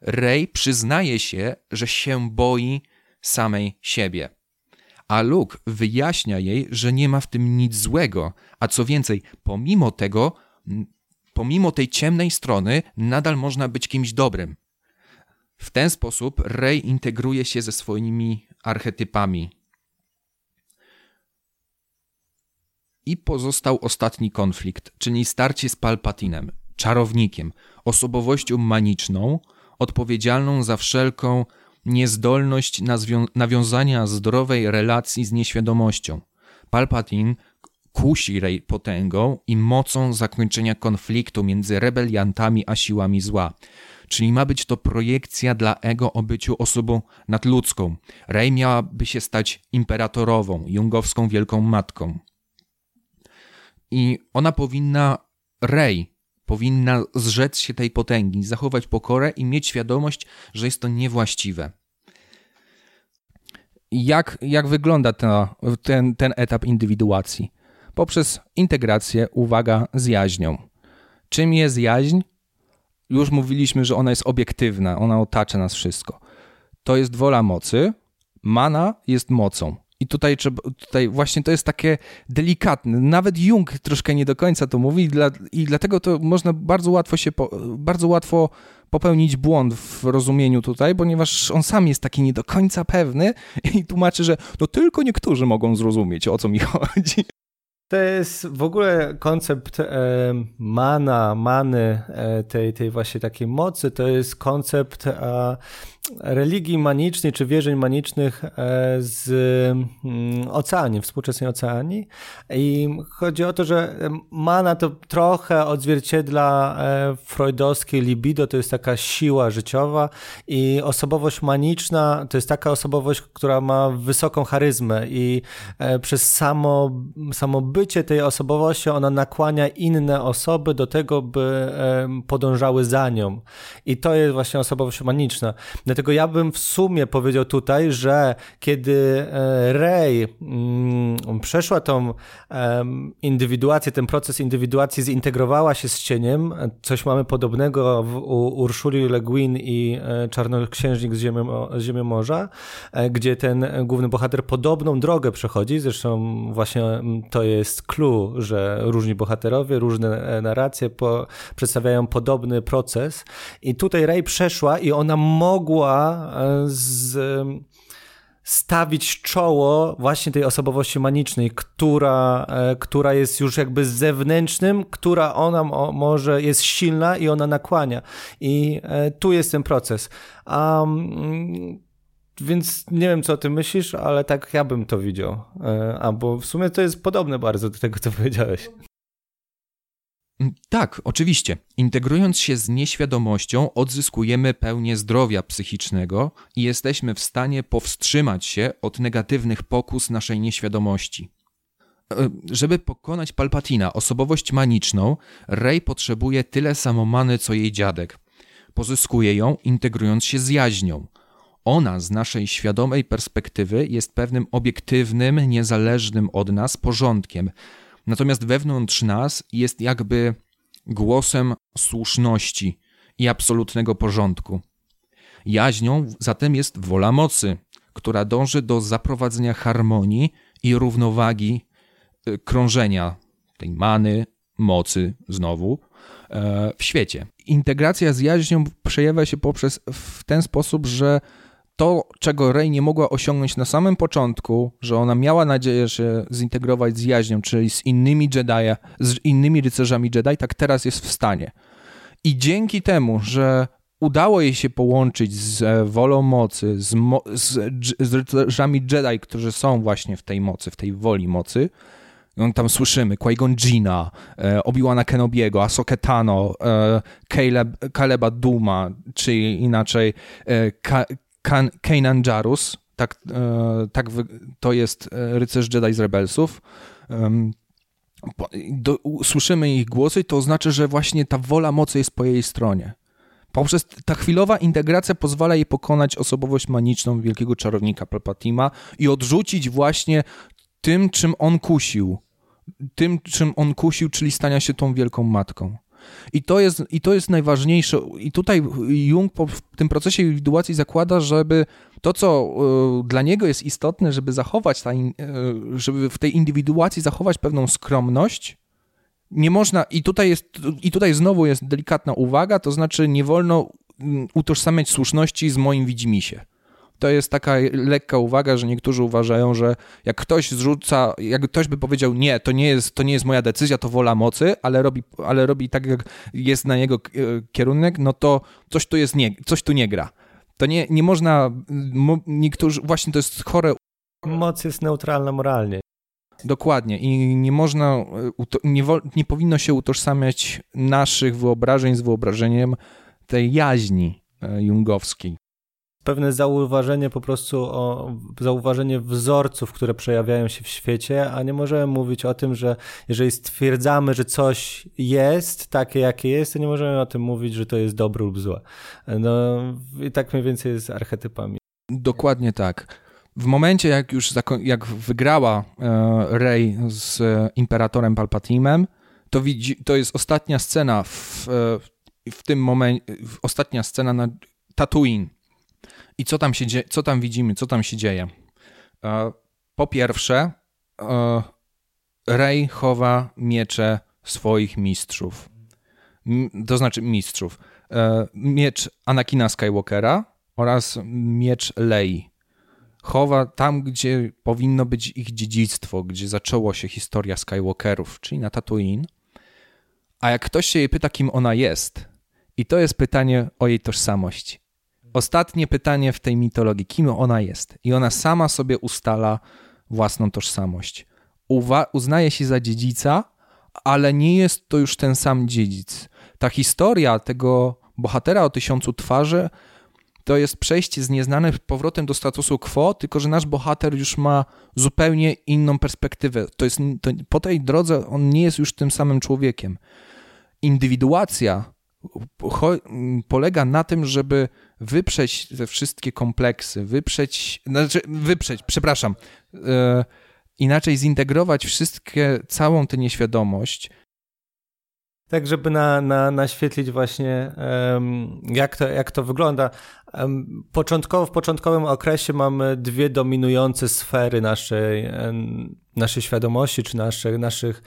Rey przyznaje się, że się boi samej siebie a Luke wyjaśnia jej, że nie ma w tym nic złego, a co więcej, pomimo tego, pomimo tej ciemnej strony, nadal można być kimś dobrym. W ten sposób Rey integruje się ze swoimi archetypami. I pozostał ostatni konflikt, czyli starcie z Palpatinem, czarownikiem, osobowością maniczną, odpowiedzialną za wszelką niezdolność nawiązania zdrowej relacji z nieświadomością. Palpatine kusi Rey potęgą i mocą zakończenia konfliktu między rebeliantami a siłami zła. Czyli ma być to projekcja dla ego o byciu osobą nadludzką. Rey miałaby się stać imperatorową, jungowską wielką matką. I ona powinna, Rey powinna zrzec się tej potęgi, zachować pokorę i mieć świadomość, że jest to niewłaściwe. Jak, jak wygląda ten, ten etap indywiduacji? Poprzez integrację, uwaga, z jaźnią. Czym jest jaźń? Już mówiliśmy, że ona jest obiektywna, ona otacza nas wszystko. To jest wola mocy, mana jest mocą. I tutaj, tutaj właśnie to jest takie delikatne. Nawet Jung troszkę nie do końca to mówi i, dla, i dlatego to można bardzo łatwo się, bardzo łatwo popełnić błąd w rozumieniu tutaj, ponieważ on sam jest taki nie do końca pewny i tłumaczy, że no tylko niektórzy mogą zrozumieć, o co mi chodzi. To jest w ogóle koncept e, mana, many, e, tej, tej właśnie takiej mocy, to jest koncept religii manicznej czy wierzeń manicznych e, z mm, Oceanii, współczesnej Oceanii. I chodzi o to, że mana to trochę odzwierciedla e, freudowskie libido, to jest taka siła życiowa i osobowość maniczna to jest taka osobowość, która ma wysoką charyzmę i e, przez samo, samo bycie tej osobowości ona nakłania inne osoby do tego, by podążały za nią. I to jest właśnie osobowość maniczna. Dlatego ja bym w sumie powiedział tutaj, że kiedy e, Rey mm, przeszła tą indywiduację, ten proces indywiduacji zintegrowała się z cieniem, coś mamy podobnego u Urszuli Le Guin i e, Czarnoksiężnik z Ziemi, z Morza, e, gdzie ten główny bohater podobną drogę przechodzi, zresztą właśnie mm, to jest clue, że różni bohaterowie, różne narracje po, przedstawiają podobny proces. I tutaj Rey przeszła i ona mogła chciała z stawić czoło właśnie tej osobowości manicznej, która, e, która jest już jakby zewnętrznym, która ona może jest silna i ona nakłania. I e, tu jest ten proces. Um, więc nie wiem, co ty myślisz, ale tak ja bym to widział. E, a bo w sumie to jest podobne bardzo do tego, co powiedziałeś. Mm, tak, oczywiście. Integrując się z nieświadomością, odzyskujemy pełnię zdrowia psychicznego i jesteśmy w stanie powstrzymać się od negatywnych pokus naszej nieświadomości. E, żeby pokonać Palpatina, osobowość maniczną, Rey potrzebuje tyle samo many co jej dziadek. Pozyskuje ją, integrując się z jaźnią. Ona z naszej świadomej perspektywy jest pewnym obiektywnym, niezależnym od nas porządkiem, Natomiast wewnątrz nas jest jakby głosem słuszności i absolutnego porządku. Jaźnią zatem jest wola mocy, która dąży do zaprowadzenia harmonii i równowagi y, krążenia tej many, mocy znowu e, w świecie. Integracja z jaźnią przejawia się poprzez w ten sposób, że to, czego Rey nie mogła osiągnąć na samym początku, że ona miała nadzieję się zintegrować z jaźnią, czyli z innymi Jedi, z innymi rycerzami Jedi, tak teraz jest w stanie. I dzięki temu, że udało jej się połączyć z e, wolą mocy, z, mo z, z rycerzami Jedi, którzy są właśnie w tej mocy, w tej woli mocy, on tam słyszymy Qui-Gon Jina, e, Obi-Wana Kenobiego, Ahsoka Tano, e, Caleb, Caleba Duma, czy inaczej kan Kanan Jarus, tak, e, tak to jest e, rycerz Jedi z Rebelsów. Do, słyszymy ich głosy, to oznacza, że właśnie ta wola mocy jest po jej stronie. Poprzez ta chwilowa integracja pozwala jej pokonać osobowość maniczną wielkiego czarownika Palpatima i odrzucić właśnie tym, czym on kusił. Tym, czym on kusił, czyli stania się tą wielką matką. I to jest, i to jest najważniejsze. I tutaj Jung po, w tym procesie indywiduacji zakłada, żeby to, co y, dla niego jest istotne, żeby zachować, ta, y, żeby w tej indywiduacji zachować pewną skromność, nie można, i tutaj, jest, i tutaj znowu jest delikatna uwaga, to znaczy nie wolno mm, utożsamiać słuszności z moim widzimisię to jest taka lekka uwaga, że niektórzy uważają, że jak ktoś zrzuca, jak ktoś by powiedział, nie, to nie jest, to nie jest moja decyzja, to wola mocy, ale robi, ale robi tak, jak jest na jego kierunek, no to coś tu jest nie, coś tu nie gra. To nie, nie można, niektórzy, właśnie to jest chore. Moc jest neutralna moralnie. Dokładnie i nie można, nie, nie powinno się utożsamiać naszych wyobrażeń z wyobrażeniem tej jaźni e, jungowskiej pewne zauważenie po prostu o zauważenie wzorców, które przejawiają się w świecie, a nie możemy mówić o tym, że jeżeli stwierdzamy, że coś jest takie, jakie jest, to nie możemy o tym mówić, że to jest dobre lub złe. No i tak mniej więcej jest z archetypami. Dokładnie tak. W momencie, jak już jak wygrała e, Rey z e, Imperatorem Palpatimem, to, widzi, to jest ostatnia scena w, e, w tym momencie, ostatnia scena na Tatooine, i co tam, się co tam widzimy, co tam się dzieje? E, po pierwsze, e, Rey chowa miecze swoich mistrzów. To znaczy mistrzów. E, miecz Anakina Skywalkera oraz miecz Lei. Chowa tam, gdzie powinno być ich dziedzictwo, gdzie zaczęło się historia Skywalkerów, czyli na Tatooine. A jak ktoś się jej pyta, kim ona jest, i to jest pytanie o jej tożsamość ostatnie pytanie w tej mitologii, kim ona jest. I ona sama sobie ustala własną tożsamość. Uwa uznaje się za dziedzica, ale nie jest to już ten sam dziedzic. Ta historia tego bohatera o tysiącu twarzy to jest przejście z nieznanych powrotem do statusu quo, tylko że nasz bohater już ma zupełnie inną perspektywę. To jest, to, po tej drodze on nie jest już tym samym człowiekiem. Indywiduacja polega na tym, żeby wyprzeć te wszystkie kompleksy, wyprzeć, znaczy wyprzeć, przepraszam, e, inaczej zintegrować wszystkie, całą tę nieświadomość. Tak, żeby na, na, naświetlić właśnie, um, jak, to, jak to wygląda. Um, początkowo, w początkowym okresie mamy dwie dominujące sfery naszej um, naszej świadomości czy naszych, naszych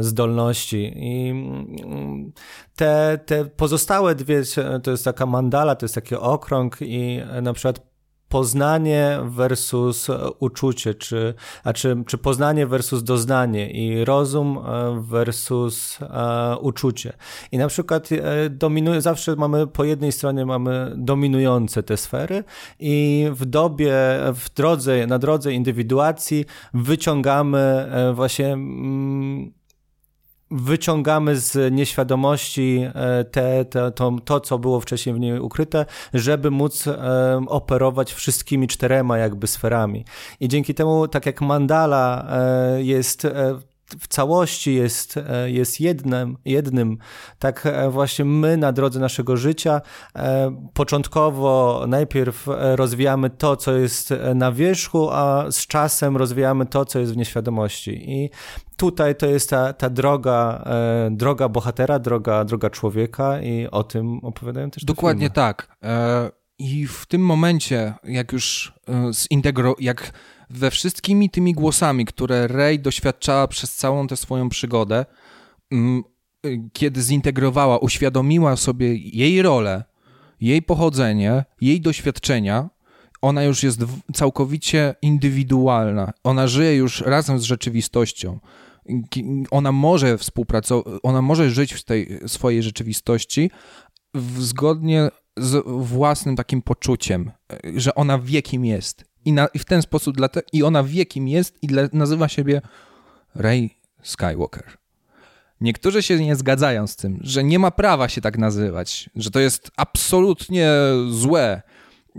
zdolności. I mm, te, te pozostałe dwie, to jest taka mandala, to jest taki okrąg i na przykład poznanie versus e, uczucie, czy, a czy, czy poznanie versus doznanie i rozum e, versus uh, uczucie. I na przykład dominuje, zawsze mamy po jednej stronie mamy dominujące te sfery i w dobie, w drodze, na drodze indywiduacji wyciągamy właśnie mm, wyciągamy z nieświadomości e, te, te, to, to, co było wcześniej w niej ukryte, żeby móc um, operować wszystkimi czterema jakby sferami. I dzięki temu, tak jak mandala e, jest e, w całości jest, e, jest jednym, jednym, tak e, właśnie my na drodze naszego życia e, początkowo najpierw rozwijamy to, co jest na wierzchu, a z czasem rozwijamy to, co jest w nieświadomości. I tutaj to jest ta, ta droga, droga bohatera, droga, droga człowieka i o tym opowiadają też Dokładnie tak. I w tym momencie, jak już zintegro, jak we wszystkimi tymi głosami, które Rey doświadczała przez całą tę swoją przygodę, mm, kiedy zintegrowała, uświadomiła sobie jej rolę, jej pochodzenie, jej doświadczenia, ona już jest całkowicie indywidualna. Ona żyje już razem z rzeczywistością. Ona może współpracować, ona może żyć w tej swojej rzeczywistości zgodnie z własnym takim poczuciem, że ona wie, kim jest i, na, i w ten sposób, dla te, i ona wie, kim jest i dla, nazywa siebie Rey Skywalker. Niektórzy się nie zgadzają z tym, że nie ma prawa się tak nazywać, że to jest absolutnie złe.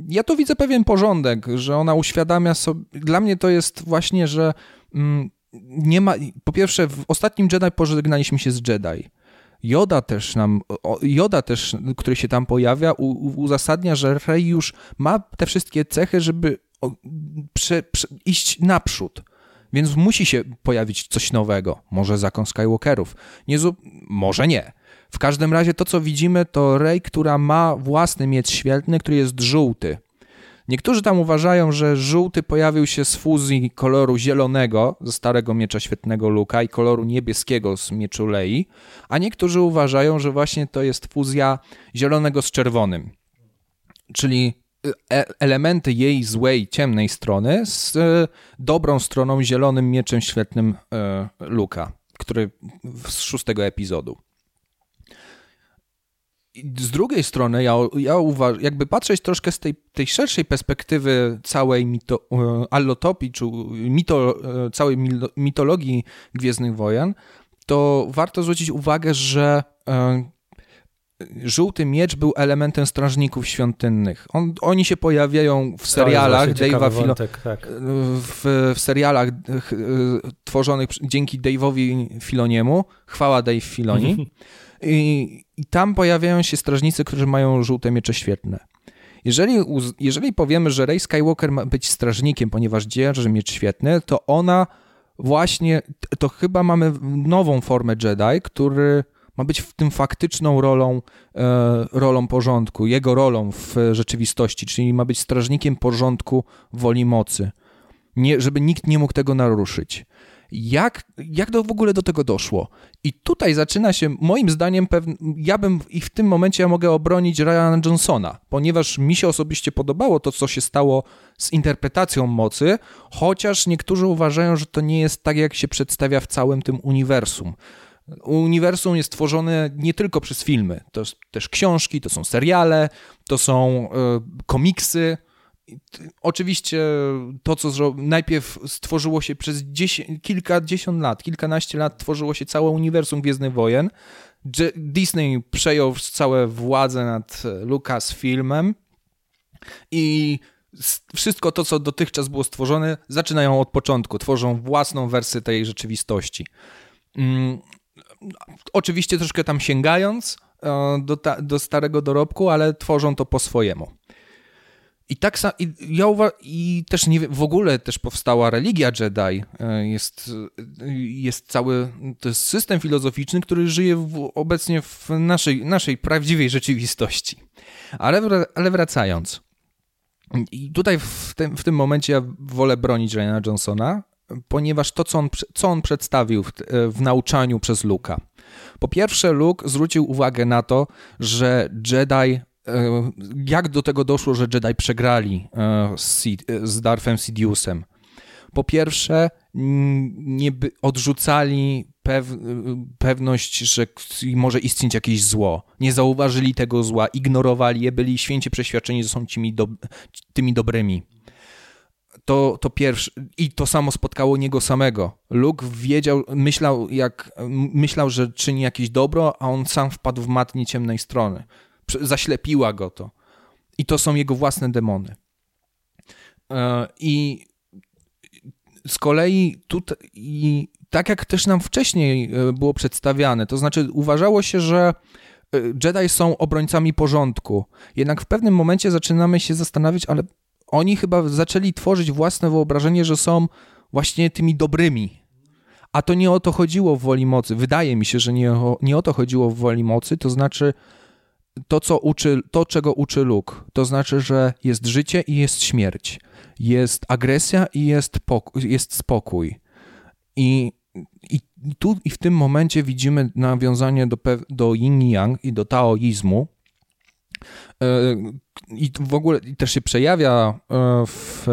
Ja tu widzę pewien porządek, że ona uświadamia sobie. Dla mnie to jest właśnie, że mm, nie ma. Po pierwsze, w ostatnim Jedi pożegnaliśmy się z Jedi. Joda też nam, Joda też, który się tam pojawia, uzasadnia, że Rey już ma te wszystkie cechy, żeby prze, prze, iść naprzód. Więc musi się pojawić coś nowego. Może zakon Skywalkerów. Nie, może nie. W każdym razie to, co widzimy, to Rey, która ma własny miecz świetlny, który jest żółty. Niektórzy tam uważają, że żółty pojawił się z fuzji koloru zielonego ze starego miecza świetnego Luka i koloru niebieskiego z mieczu Lei, a niektórzy uważają, że właśnie to jest fuzja zielonego z czerwonym. Czyli elementy jej złej, ciemnej strony z e, dobrą stroną, zielonym mieczem świetnym e, Luka, który z szóstego epizodu. Z drugiej strony, ja, ja uważam, jakby patrzeć troszkę z tej, tej szerszej perspektywy całej mito, allotopii, czy mito, całej mitologii Gwiezdnych Wojen, to warto zwrócić uwagę, że żółty miecz był elementem strażników świątynnych. On, oni się pojawiają w serialach Dave'a Filo... tak. w, w, serialach tworzonych dzięki Dave'owi Filoniemu. Chwała Dave Filoni. I, I, tam pojawiają się strażnicy, którzy mają żółte miecze świetne. Jeżeli, jeżeli powiemy, że Rey Skywalker ma być strażnikiem, ponieważ dzierży miecz świetny, to ona właśnie, to chyba mamy nową formę Jedi, który ma być w tym faktyczną rolą, e, rolą porządku, jego rolą w rzeczywistości, czyli ma być strażnikiem porządku woli mocy, nie, żeby nikt nie mógł tego naruszyć. Jak, jak do, w ogóle do tego doszło? I tutaj zaczyna się, moim zdaniem, pewne, ja bym i w tym momencie ja mogę obronić Ryana Johnsona, ponieważ mi się osobiście podobało to, co się stało z interpretacją mocy, chociaż niektórzy uważają, że to nie jest tak, jak się przedstawia w całym tym uniwersum. Uniwersum jest tworzone nie tylko przez filmy, to też książki, to są seriale, to są y, komiksy. Oczywiście to, co najpierw stworzyło się przez kilkadziesiąt lat, kilkanaście lat, tworzyło się całe uniwersum Gwiezdnych Wojen. Disney przejął całe władzę nad Lucasfilmem i wszystko to, co dotychczas było stworzone, zaczynają od początku, tworzą własną wersję tej rzeczywistości. Oczywiście troszkę tam sięgając e, do, ta, do starego dorobku, ale tworzą to po swojemu. I tak i, ja uwa- i też nie, w ogóle też powstała religia Jedi. E, jest, jest cały, to jest system filozoficzny, który żyje w, obecnie w naszej, naszej prawdziwej rzeczywistości. Ale, ale wracając. I tutaj w tym, w tym momencie ja wolę bronić Ryana Johnsona, ponieważ to, co on, co on przedstawił w, w nauczaniu przez Luka. Po pierwsze, Luke zwrócił uwagę na to, że Jedi jak do tego doszło, że Jedi przegrali z Darthem Sidiousem? Po pierwsze, nie odrzucali pew, pewność, że może istnieć jakieś zło. Nie zauważyli tego zła, ignorowali je, byli święcie przeświadczeni, że są tymi, do, tymi dobrymi. To, to pierwsze, i to samo spotkało niego samego. Luke wiedział, myślał, jak, myślał, że czyni jakieś dobro, a on sam wpadł w matnie ciemnej strony. Zaślepiła go to. I to są jego własne demony. E, I z kolei tutaj, i tak jak też nam wcześniej e, było przedstawiane, to znaczy uważało się, że e, Jedi są obrońcami porządku. Jednak w pewnym momencie zaczynamy się zastanawiać, ale oni chyba zaczęli tworzyć własne wyobrażenie, że są właśnie tymi dobrymi. A to nie o to chodziło w woli mocy. Wydaje mi się, że nie o, nie o to chodziło w woli mocy, to znaczy to, co uczy, to, czego uczy Luke. To znaczy, że jest życie i jest śmierć. Jest agresja i jest, jest spokój. I, i, tu i w tym momencie widzimy nawiązanie do, do yin yang i do taoizmu. E, I w ogóle też się przejawia e, w,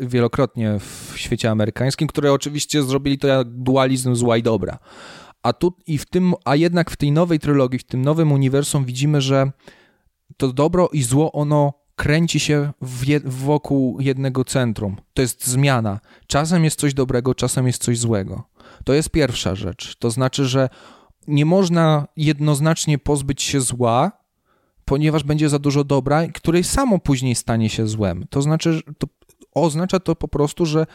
wielokrotnie w świecie amerykańskim, które oczywiście zrobili to jak dualizm zła i dobra. A tu i w tym, a jednak w tej nowej trylogii, w tym nowym uniwersum widzimy, że to dobro i zło ono kręci się je, wokół jednego centrum. To jest zmiana. Czasem jest coś dobrego, czasem jest coś złego. To jest pierwsza rzecz. To znaczy, że nie można jednoznacznie pozbyć się zła, ponieważ będzie za dużo dobra, której samo później stanie się złem. To znaczy, to oznacza to po prostu, że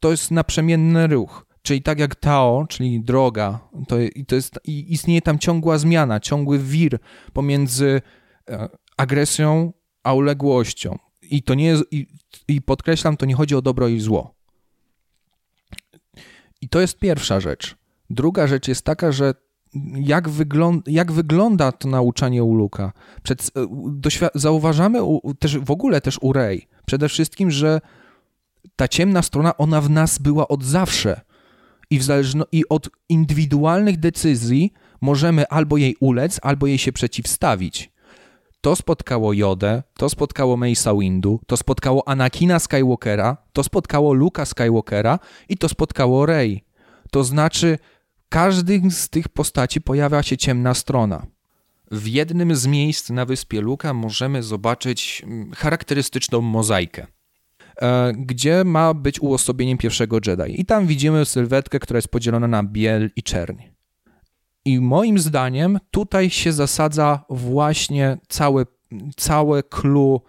to jest naprzemienny ruch. Czyli tak jak Tao, czyli droga, to, to jest, istnieje tam ciągła zmiana, ciągły wir pomiędzy e, agresją a uległością. I to nie jest, i, i podkreślam, to nie chodzi o dobro i zło. I to jest pierwsza rzecz. Druga rzecz jest taka, że jak, jak wygląda to nauczanie u Luka. Przed, e, zauważamy u, też w ogóle też u Rey przede wszystkim, że ta ciemna strona, ona w nas była od zawsze. I, w I od indywidualnych decyzji możemy albo jej ulec, albo jej się przeciwstawić. To spotkało Jodę, to spotkało Mace'a Windu, to spotkało Anakina Skywalkera, to spotkało Luka Skywalkera i to spotkało Rey. To znaczy, każdy z tych postaci pojawia się ciemna strona. W jednym z miejsc na wyspie Luka możemy zobaczyć mm, charakterystyczną mozaikę, e, gdzie ma być uosobieniem pierwszego Jedi. I tam widzimy sylwetkę, która jest podzielona na biel i czerń. I moim zdaniem tutaj się zasadza właśnie całe, całe clue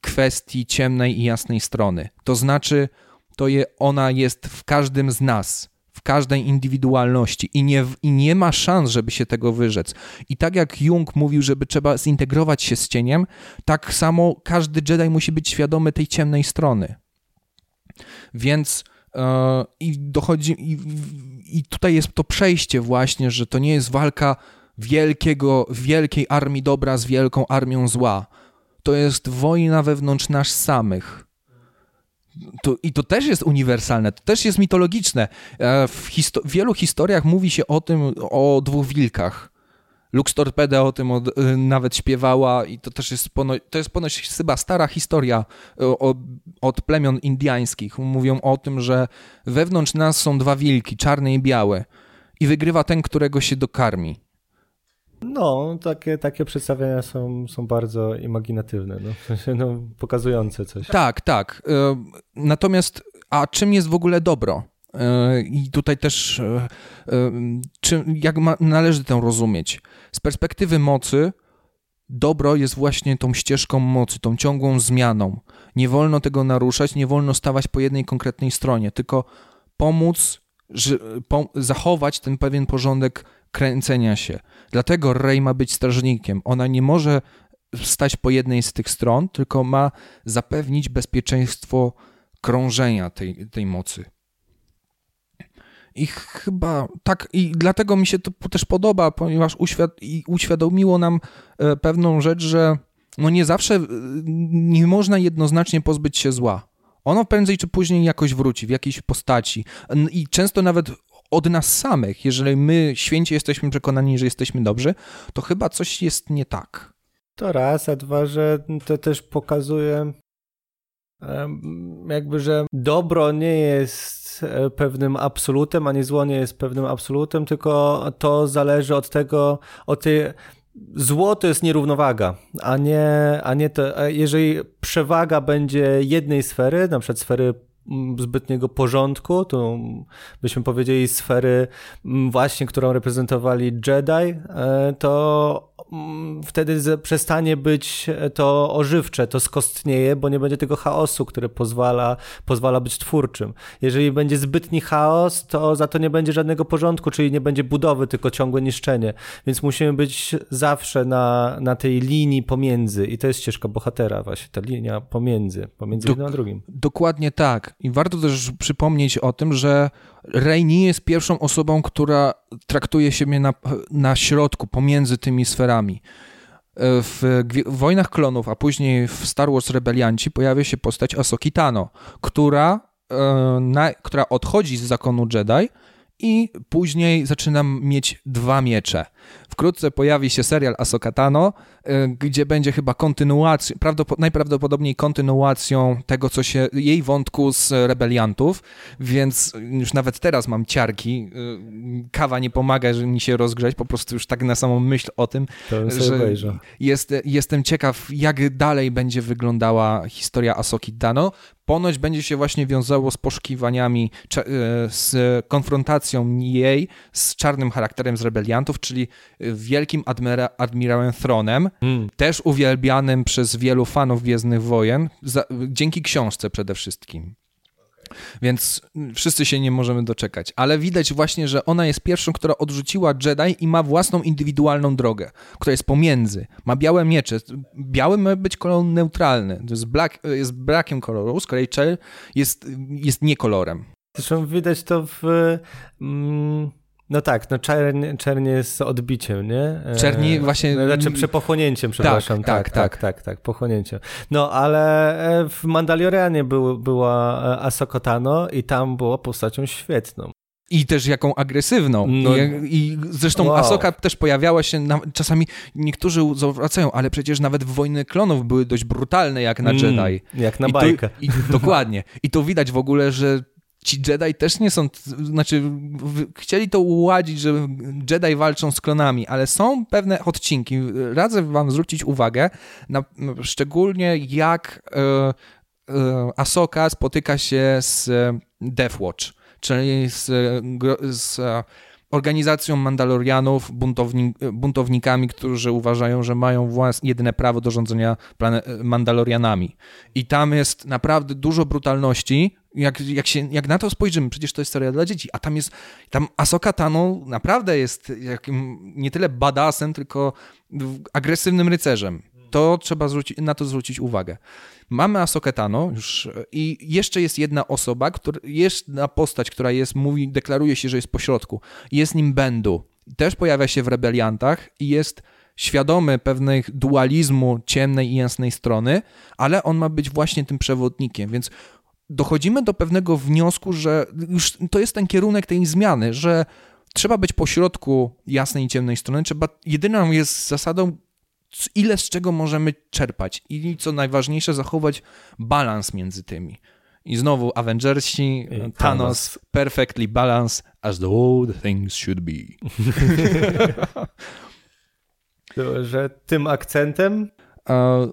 kwestii ciemnej i jasnej strony. To znaczy, to je, ona jest w każdym z nas, każdej indywidualności i nie, i nie ma szans, żeby się tego wyrzec. I tak jak Jung mówił, żeby trzeba zintegrować się z cieniem, tak samo każdy Jedi musi być świadomy tej ciemnej strony. Więc E, I dochodzi, i, i tutaj jest to przejście właśnie, że to nie jest walka wielkiego, wielkiej armii dobra z wielką armią zła. To jest wojna wewnątrz nas samych. To, I to też jest uniwersalne, to też jest mitologiczne. E, w histo wielu historiach mówi się o tym, o dwóch wilkach. Lux Torpeda o tym od, y, nawet śpiewała i to też jest, pono, to jest ponoć chyba stara historia y, o, od plemion indiańskich. Mówią o tym, że wewnątrz nas są dwa wilki, czarne i białe i wygrywa ten, którego się dokarmi. No, takie, takie przedstawienia są, są bardzo imaginatywne, no, no, pokazujące coś. Tak, tak. Y, natomiast, a czym jest w ogóle dobro? I tutaj też, czy, jak ma, należy tę rozumieć? Z perspektywy mocy, dobro jest właśnie tą ścieżką mocy, tą ciągłą zmianą. Nie wolno tego naruszać, nie wolno stawać po jednej konkretnej stronie, tylko pomóc że, po, zachować ten pewien porządek kręcenia się. Dlatego Rey ma być strażnikiem. Ona nie może stać po jednej z tych stron, tylko ma zapewnić bezpieczeństwo krążenia tej, tej mocy. I chyba tak, i dlatego mi się to też podoba, ponieważ uświad uświadomiło nam e, pewną rzecz, że no nie zawsze, e, nie można jednoznacznie pozbyć się zła. Ono prędzej czy później jakoś wróci, w jakiejś postaci. I często nawet od nas samych, jeżeli my święci jesteśmy przekonani, że jesteśmy dobrzy, to chyba coś jest nie tak. To raz, a dwa, że to też pokazuje jakby, że dobro nie jest e, pewnym absolutem, ani zło nie jest pewnym absolutem, tylko to zależy od tego, od tej Zło to jest nierównowaga, a nie, a nie to, jeżeli przewaga będzie jednej sfery, na przykład sfery zbytniego porządku, to byśmy powiedzieli sfery mm, właśnie, którą reprezentowali Jedi, e, to Mm, wtedy przestanie być to ożywcze, to skostnieje, bo nie będzie tego chaosu, który pozwala, pozwala być twórczym. Jeżeli będzie zbytni chaos, to za to nie będzie żadnego porządku, czyli nie będzie budowy, tylko ciągłe niszczenie. Więc musimy być zawsze na, na tej linii pomiędzy i to jest ścieżka bohatera właśnie, ta linia pomiędzy, pomiędzy jednym a drugim. Dokładnie tak. I warto też przypomnieć o tym, że Rey nie jest pierwszą osobą, która traktuje siebie na, na środku, pomiędzy tymi sferami. W Wojnach Klonów, a później w Star Wars Rebelianci pojawia się postać Asoki Tano, która, e, na, która odchodzi z zakonu Jedi i później zaczynam mieć dwa miecze. Wkrótce pojawi się serial Ahsoka Tano, y, gdzie będzie chyba kontynuacją, najprawdopodobniej kontynuacją tego, co się, jej wątku z rebeliantów, więc już nawet teraz mam ciarki. Y, kawa nie pomaga, żeby mi się rozgrzać, po prostu już tak na samą myśl o tym, że jest, jestem ciekaw, jak dalej będzie wyglądała historia Asoki Tano. Ponoć będzie się właśnie wiązało z poszukiwaniami, y, z konfrontacją jej z czarnym charakterem z rebeliantów, czyli wielkim admira admirałem Thronem, mm. też uwielbianym przez wielu fanów Gwiezdnych Wojen, za, dzięki książce przede wszystkim. Więc wszyscy się nie możemy doczekać. Ale widać właśnie, że ona jest pierwszą, która odrzuciła Jedi i ma własną indywidualną drogę, która jest pomiędzy. Ma białe miecze. Biały ma być kolor neutralny. To jest, black, jest brakiem koloru, z kolei Chell jest, jest niekolorem. Zresztą widać to w... Mm no tak, no czerń, czerń jest odbiciem, nie? Czerni właśnie... No, znaczy przepochłonięciem, przepraszam. Tak tak, tak, tak, tak, tak, tak, pochłonięciem. No, ale e, w Mandalorianie był, była e, Ahsoka Tano i tam była postacią świetną. I też jaką agresywną. No, I, I, zresztą wow. Asoka też pojawiała się, na, czasami niektórzy zwracają, ale przecież nawet wojny klonów były dość brutalne jak na mm, Jedi. Jak na I bajkę. To, i, dokładnie. I to widać w ogóle, że ci Jedi też nie są, znaczy chcieli to uładzić, że Jedi walczą z klonami, ale są pewne odcinki. Radzę wam zwrócić uwagę na szczególnie jak e, e, Asoka spotyka się z Deathwatch, czyli z, z organizacją Mandalorianów, buntownik, buntownikami, którzy uważają, że mają własne, jedyne prawo do rządzenia Mandalorianami. I tam jest naprawdę dużo brutalności, jak, jak, się, jak na to spojrzymy, przecież to jest seria dla dzieci, a tam jest, tam Asoka Tano naprawdę jest jakim, nie tyle badassem, tylko agresywnym rycerzem. To trzeba zwrócić, na to zwrócić uwagę. Mamy Asokę Tano już i jeszcze jest jedna osoba, która, jedna postać, która jest, mówi, deklaruje się, że jest pośrodku. Jest nim Bendu. Też pojawia się w Rebeliantach i jest świadomy pewnych dualizmu ciemnej i jasnej strony, ale on ma być właśnie tym przewodnikiem, więc dochodzimy do pewnego wniosku, że już to jest ten kierunek tej zmiany, że trzeba być pośrodku jasnej i ciemnej strony, trzeba, jedyną jest zasadą, ile z czego możemy czerpać i co najważniejsze, zachować balans między tymi. I znowu Avengersi, Thanos, Thanos, perfectly balanced as the all things should be. że tym akcentem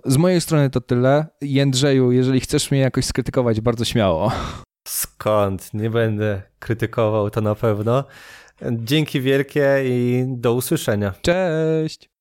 z mojej strony to tyle. Jędrzeju, jeżeli chcesz mnie jakoś skrytykować, bardzo śmiało. Skąd? Nie będę krytykował, to na pewno. Dzięki wielkie i do usłyszenia. Cześć!